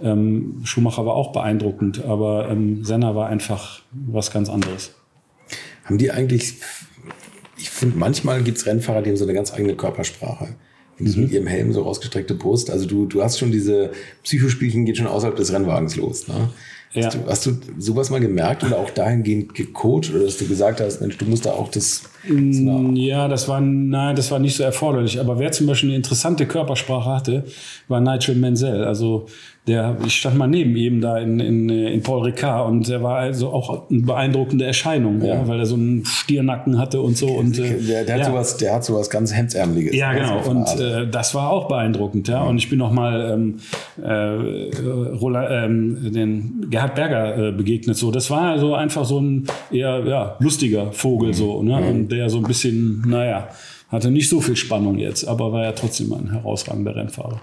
ähm, Schumacher war auch beeindruckend. Aber ähm, Senna war einfach was ganz anderes. Haben die eigentlich, ich finde, manchmal gibt es Rennfahrer, die haben so eine ganz eigene Körpersprache. Mhm. mit ihrem Helm so rausgestreckte Brust. Also du, du hast schon diese Psychospielchen geht schon außerhalb des Rennwagens los. Ne? Ja. Hast, du, hast du sowas mal gemerkt oder auch dahingehend gecoacht oder dass du gesagt hast, Mensch, du musst da auch das. Mm, ja, das war, nein, das war nicht so erforderlich. Aber wer zum Beispiel eine interessante Körpersprache hatte, war Nigel Menzel. Also der, ich stand mal neben ihm da in, in, in Paul Ricard und der war also auch eine beeindruckende Erscheinung, ja. ja weil er so einen Stiernacken hatte und so. Und, äh, der, der, hat sowas, der hat sowas ganz Hemdsärmeliges. Ja, genau. Und äh, das war auch beeindruckend, ja. Und ich bin noch mal ähm, äh, Roland, ähm, den Gerhard Berger äh, begegnet. So, das war also einfach so ein eher ja, lustiger Vogel, mhm. so, ne? Mhm. Und der so ein bisschen, naja, hatte nicht so viel Spannung jetzt, aber war ja trotzdem ein herausragender Rennfahrer.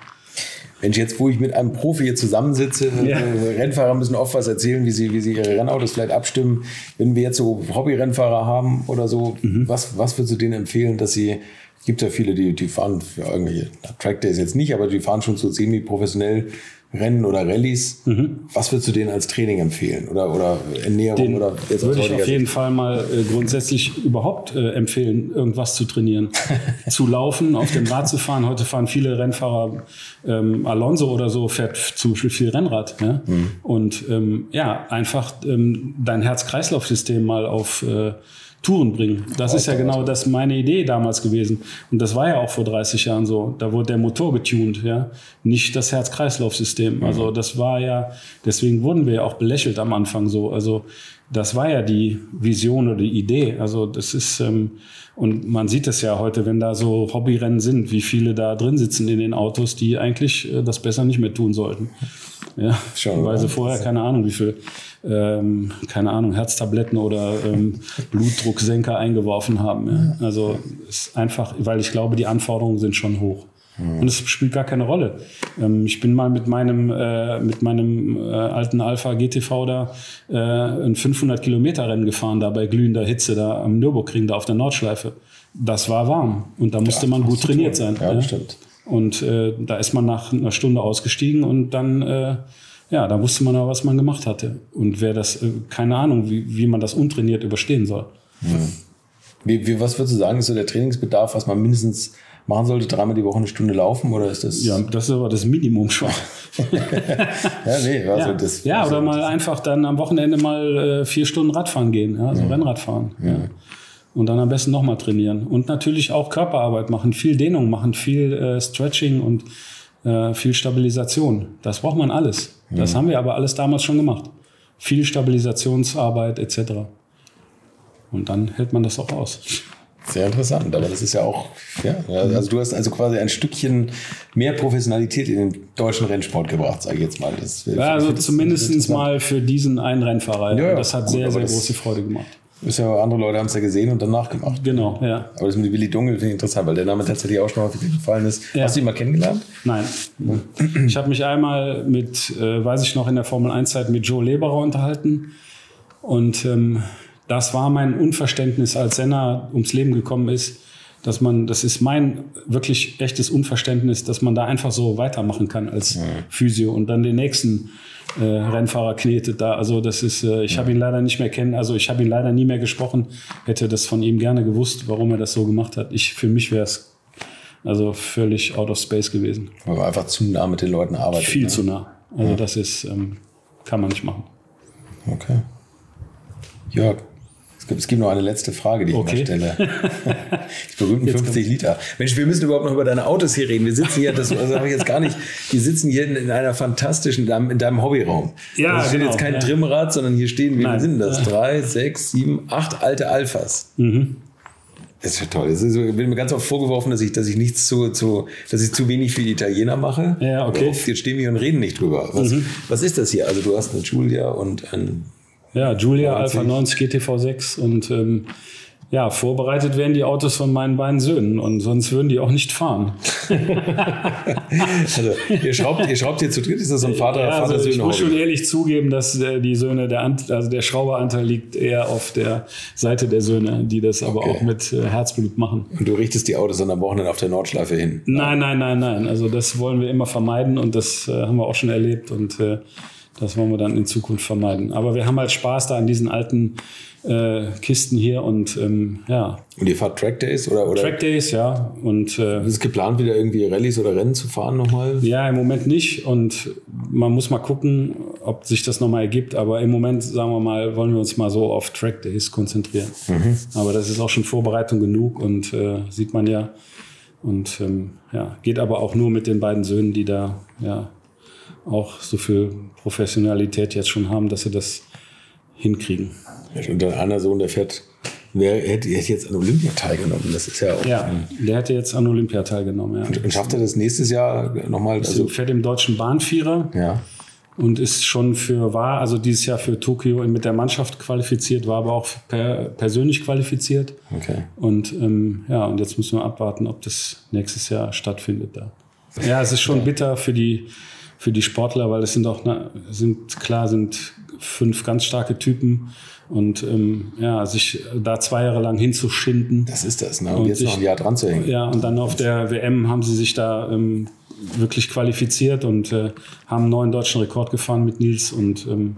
Mensch, jetzt wo ich mit einem Profi hier zusammensitze, ja. äh, Rennfahrer müssen oft was erzählen, wie sie, wie sie ihre Rennautos vielleicht abstimmen. Wenn wir jetzt so Hobby-Rennfahrer haben oder so, mhm. was, was würdest du denen empfehlen, dass sie, gibt ja viele, die, die fahren für irgendwelche, Track Days jetzt nicht, aber die fahren schon so semi-professionell Rennen oder Rallyes. Mhm. Was würdest du denen als Training empfehlen oder, oder Ernährung? Den oder jetzt würde ich auf jeden Fall mal äh, grundsätzlich überhaupt äh, empfehlen, irgendwas zu trainieren. zu laufen, auf dem Rad zu fahren. Heute fahren viele Rennfahrer, ähm, Alonso oder so fährt zum Beispiel viel Rennrad. Ja? Mhm. Und ähm, ja, einfach ähm, dein Herz-Kreislauf-System mal auf äh, Touren bringen. Das ist ja genau das meine Idee damals gewesen. Und das war ja auch vor 30 Jahren so. Da wurde der Motor getuned, ja. Nicht das Herz-Kreislauf-System. Mhm. Also das war ja, deswegen wurden wir ja auch belächelt am Anfang so. Also das war ja die Vision oder die Idee. Also das ist, ähm, und man sieht es ja heute, wenn da so Hobbyrennen sind, wie viele da drin sitzen in den Autos, die eigentlich äh, das besser nicht mehr tun sollten. Ja, Schon, weil sie vorher keine Ahnung, wie viel ähm, keine Ahnung, Herztabletten oder ähm, Blutdrucksenker eingeworfen haben. Ja. Also ist einfach, weil ich glaube, die Anforderungen sind schon hoch. Und es spielt gar keine Rolle. Ähm, ich bin mal mit meinem, äh, mit meinem äh, alten Alpha GTV da äh, ein 500 Kilometer Rennen gefahren, da bei glühender Hitze da am Nürburgring, da auf der Nordschleife. Das war warm und da musste ja, man gut trainiert sein. Ja, ja. stimmt. Und äh, da ist man nach einer Stunde ausgestiegen und dann äh, ja, da wusste man aber, was man gemacht hatte. Und wer das, äh, keine Ahnung, wie, wie man das untrainiert überstehen soll. Hm. Wie, wie, was würdest du sagen, ist so der Trainingsbedarf, was man mindestens machen sollte, dreimal die Woche eine Stunde laufen oder ist das? Ja, das ist aber das Minimum schon. ja, nee, also ja. das. Ja, oder mal einfach dann am Wochenende mal äh, vier Stunden Radfahren gehen, ja, also ja. Rennrad fahren. Ja. Und dann am besten nochmal trainieren. Und natürlich auch Körperarbeit machen, viel Dehnung machen, viel äh, Stretching und äh, viel Stabilisation. Das braucht man alles. Das haben wir aber alles damals schon gemacht. Viel Stabilisationsarbeit etc. Und dann hält man das auch aus. Sehr interessant, aber das ist ja auch, ja, also du hast also quasi ein Stückchen mehr Professionalität in den deutschen Rennsport gebracht, sage ich jetzt mal. Das, ja, also zumindest mal für diesen einen Rennfahrer. Ja, das hat gut, sehr, sehr große Freude gemacht. Ist ja, andere Leute haben es ja gesehen und danach gemacht. Genau, ja. Aber das mit Willi Dungel finde ich interessant, weil der Name tatsächlich auch schon mal gefallen ist. Ja. Hast du ihn mal kennengelernt? Nein. Ich habe mich einmal mit, äh, weiß ich noch, in der Formel 1-Zeit mit Joe Leberer unterhalten. Und ähm, das war mein Unverständnis, als Senna ums Leben gekommen ist, dass man, das ist mein wirklich echtes Unverständnis, dass man da einfach so weitermachen kann als ja. Physio und dann den nächsten äh, Rennfahrer knetet da. Also das ist, äh, ich ja. habe ihn leider nicht mehr kennen, also ich habe ihn leider nie mehr gesprochen, hätte das von ihm gerne gewusst, warum er das so gemacht hat. Ich, für mich wäre es also völlig out of space gewesen. Aber einfach zu nah mit den Leuten arbeitet. Viel ne? zu nah. Also ja. das ist, ähm, kann man nicht machen. Okay. Jörg, es gibt noch eine letzte Frage, die ich okay. mal stelle. die berühmten jetzt 50 kommt. Liter. Mensch, wir müssen überhaupt noch über deine Autos hier reden. Wir sitzen hier, das also habe ich jetzt gar nicht, wir sitzen hier in, in einer fantastischen, in deinem, in deinem Hobbyraum. Ja, das steht genau, jetzt kein ja. Trimrad, sondern hier stehen, wie Nein. sind das? Drei, sechs, sieben, acht alte Alphas. Mhm. Das ist ja toll. Es wird mir ganz oft vorgeworfen, dass ich, dass ich nichts zu, zu, dass ich zu wenig für die Italiener mache. Ja, okay. Oft, jetzt stehen wir und reden nicht drüber. Was, mhm. was ist das hier? Also du hast eine Julia und ein ja, Julia Alpha 90 GTV6 und ähm, ja, vorbereitet werden die Autos von meinen beiden Söhnen und sonst würden die auch nicht fahren. also, ihr schraubt, ihr schraubt hier zu dritt, ist das so ein Vater, ja, Vater also Ich muss schon ehrlich zugeben, dass äh, die Söhne, der, Ant, also der Schrauberanteil liegt eher auf der Seite der Söhne, die das aber okay. auch mit äh, Herzblut machen. Und du richtest die Autos dann am Wochenende auf der Nordschleife hin? Nein, nein, nein, nein. Also das wollen wir immer vermeiden und das äh, haben wir auch schon erlebt und äh, das wollen wir dann in Zukunft vermeiden. Aber wir haben halt Spaß da an diesen alten äh, Kisten hier und ähm, ja. Und ihr fahrt Track Days oder? oder? Track Days, ja. Und, äh, ist es geplant, wieder irgendwie Rallyes oder Rennen zu fahren nochmal? Ja, im Moment nicht. Und man muss mal gucken, ob sich das nochmal ergibt. Aber im Moment, sagen wir mal, wollen wir uns mal so auf Track Days konzentrieren. Mhm. Aber das ist auch schon Vorbereitung genug und äh, sieht man ja. Und ähm, ja, geht aber auch nur mit den beiden Söhnen, die da ja auch so viel Professionalität jetzt schon haben, dass sie das hinkriegen. Und dein einer Sohn, der fährt, wer hätte, hätte jetzt an Olympia teilgenommen? Das ist ja auch. Ja, der hätte jetzt an Olympia teilgenommen, ja. Und, und schafft er das nächstes Jahr nochmal? Also fährt im deutschen Bahnvierer. Ja. Und ist schon für, war also dieses Jahr für Tokio mit der Mannschaft qualifiziert, war aber auch per, persönlich qualifiziert. Okay. Und ähm, ja, und jetzt müssen wir abwarten, ob das nächstes Jahr stattfindet da. Ja, es ist schon bitter für die, für die Sportler, weil es sind auch, sind klar, sind fünf ganz starke Typen und ähm, ja, sich da zwei Jahre lang hinzuschinden. Das ist das, ne? Und, und jetzt sich, noch ein Jahr dran zu hängen. Ja, und dann auf der WM haben sie sich da ähm, wirklich qualifiziert und äh, haben einen neuen deutschen Rekord gefahren mit Nils und ähm,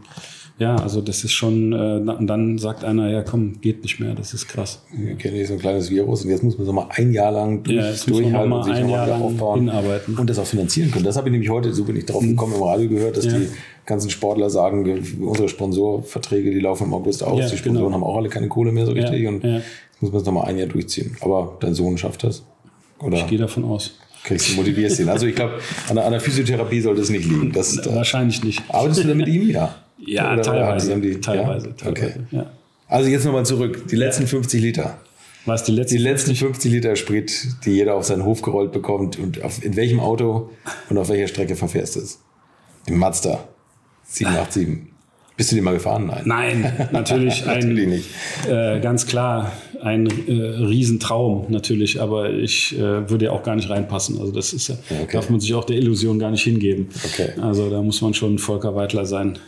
ja, also das ist schon, äh, und dann sagt einer, ja komm, geht nicht mehr, das ist krass. Wir kennen hier so ein kleines Virus und jetzt muss man so mal ein Jahr lang durch, ja, durchhalten und sich ein Jahr lang aufbauen hinarbeiten. und das auch finanzieren können. Das habe ich nämlich heute, so bin ich drauf gekommen, im Radio gehört, dass ja. die ganzen Sportler sagen, unsere Sponsorverträge, die laufen im August aus, ja, die Sponsoren genau. haben auch alle keine Kohle mehr so richtig und jetzt muss man es nochmal ein Jahr durchziehen. Aber dein Sohn schafft das. Oder? Ich gehe davon aus kriegst du motivierst ihn. Also ich glaube, an, an, der Physiotherapie sollte es nicht liegen. Das, Wahrscheinlich nicht. Arbeitest du denn mit ihm? Ja. Ja, Oder teilweise. Die, teilweise, ja? teilweise okay. ja. Also jetzt nochmal zurück. Die letzten ja. 50 Liter. Was die letzten, die letzten 50 Liter Sprit, die jeder auf seinen Hof gerollt bekommt und auf, in welchem Auto und auf welcher Strecke verfährst du es? Im Mazda 787. Bist du die mal gefahren? Nein. Nein, natürlich, ein, natürlich nicht. Äh, ganz klar ein äh, Riesentraum natürlich, aber ich äh, würde ja auch gar nicht reinpassen. Also das ist okay. darf man sich auch der Illusion gar nicht hingeben. Okay. Also da muss man schon Volker Weitler sein.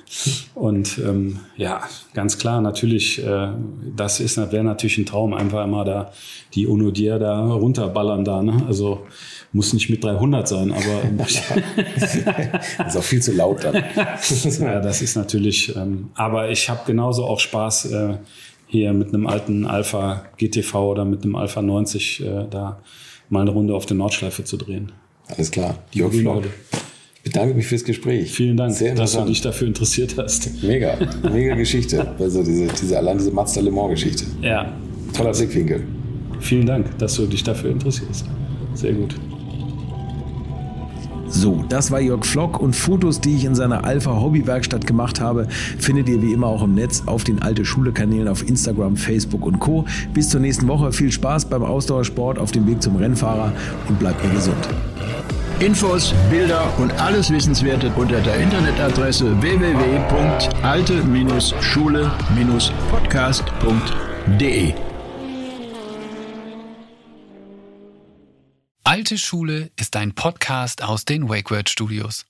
Und ähm, ja, ganz klar, natürlich, äh, das ist wäre natürlich ein Traum, einfach immer da die Uno Dier da runterballern da. Ne? Also muss nicht mit 300 sein, aber das ist auch viel zu laut dann. ja, das ist natürlich. Ähm, aber ich habe genauso auch Spaß äh, hier mit einem alten Alpha GTV oder mit einem Alpha 90 äh, da mal eine Runde auf der Nordschleife zu drehen. Alles klar. Jörg Flock. Ich bedanke mich fürs Gespräch. Vielen Dank, dass du dich dafür interessiert hast. Mega, mega Geschichte. Also diese, diese, allein diese Mazda Le Mans Geschichte. Ja. Toller Blickwinkel. Vielen Dank, dass du dich dafür interessierst. Sehr gut. So, das war Jörg Flock und Fotos, die ich in seiner Alpha Hobbywerkstatt gemacht habe, findet ihr wie immer auch im Netz auf den Alte Schule Kanälen auf Instagram, Facebook und Co. Bis zur nächsten Woche. Viel Spaß beim Ausdauersport auf dem Weg zum Rennfahrer und bleibt mir gesund. Infos, Bilder und alles Wissenswerte unter der Internetadresse www.alte-schule-podcast.de. Alte Schule ist ein Podcast aus den WakeWord Studios.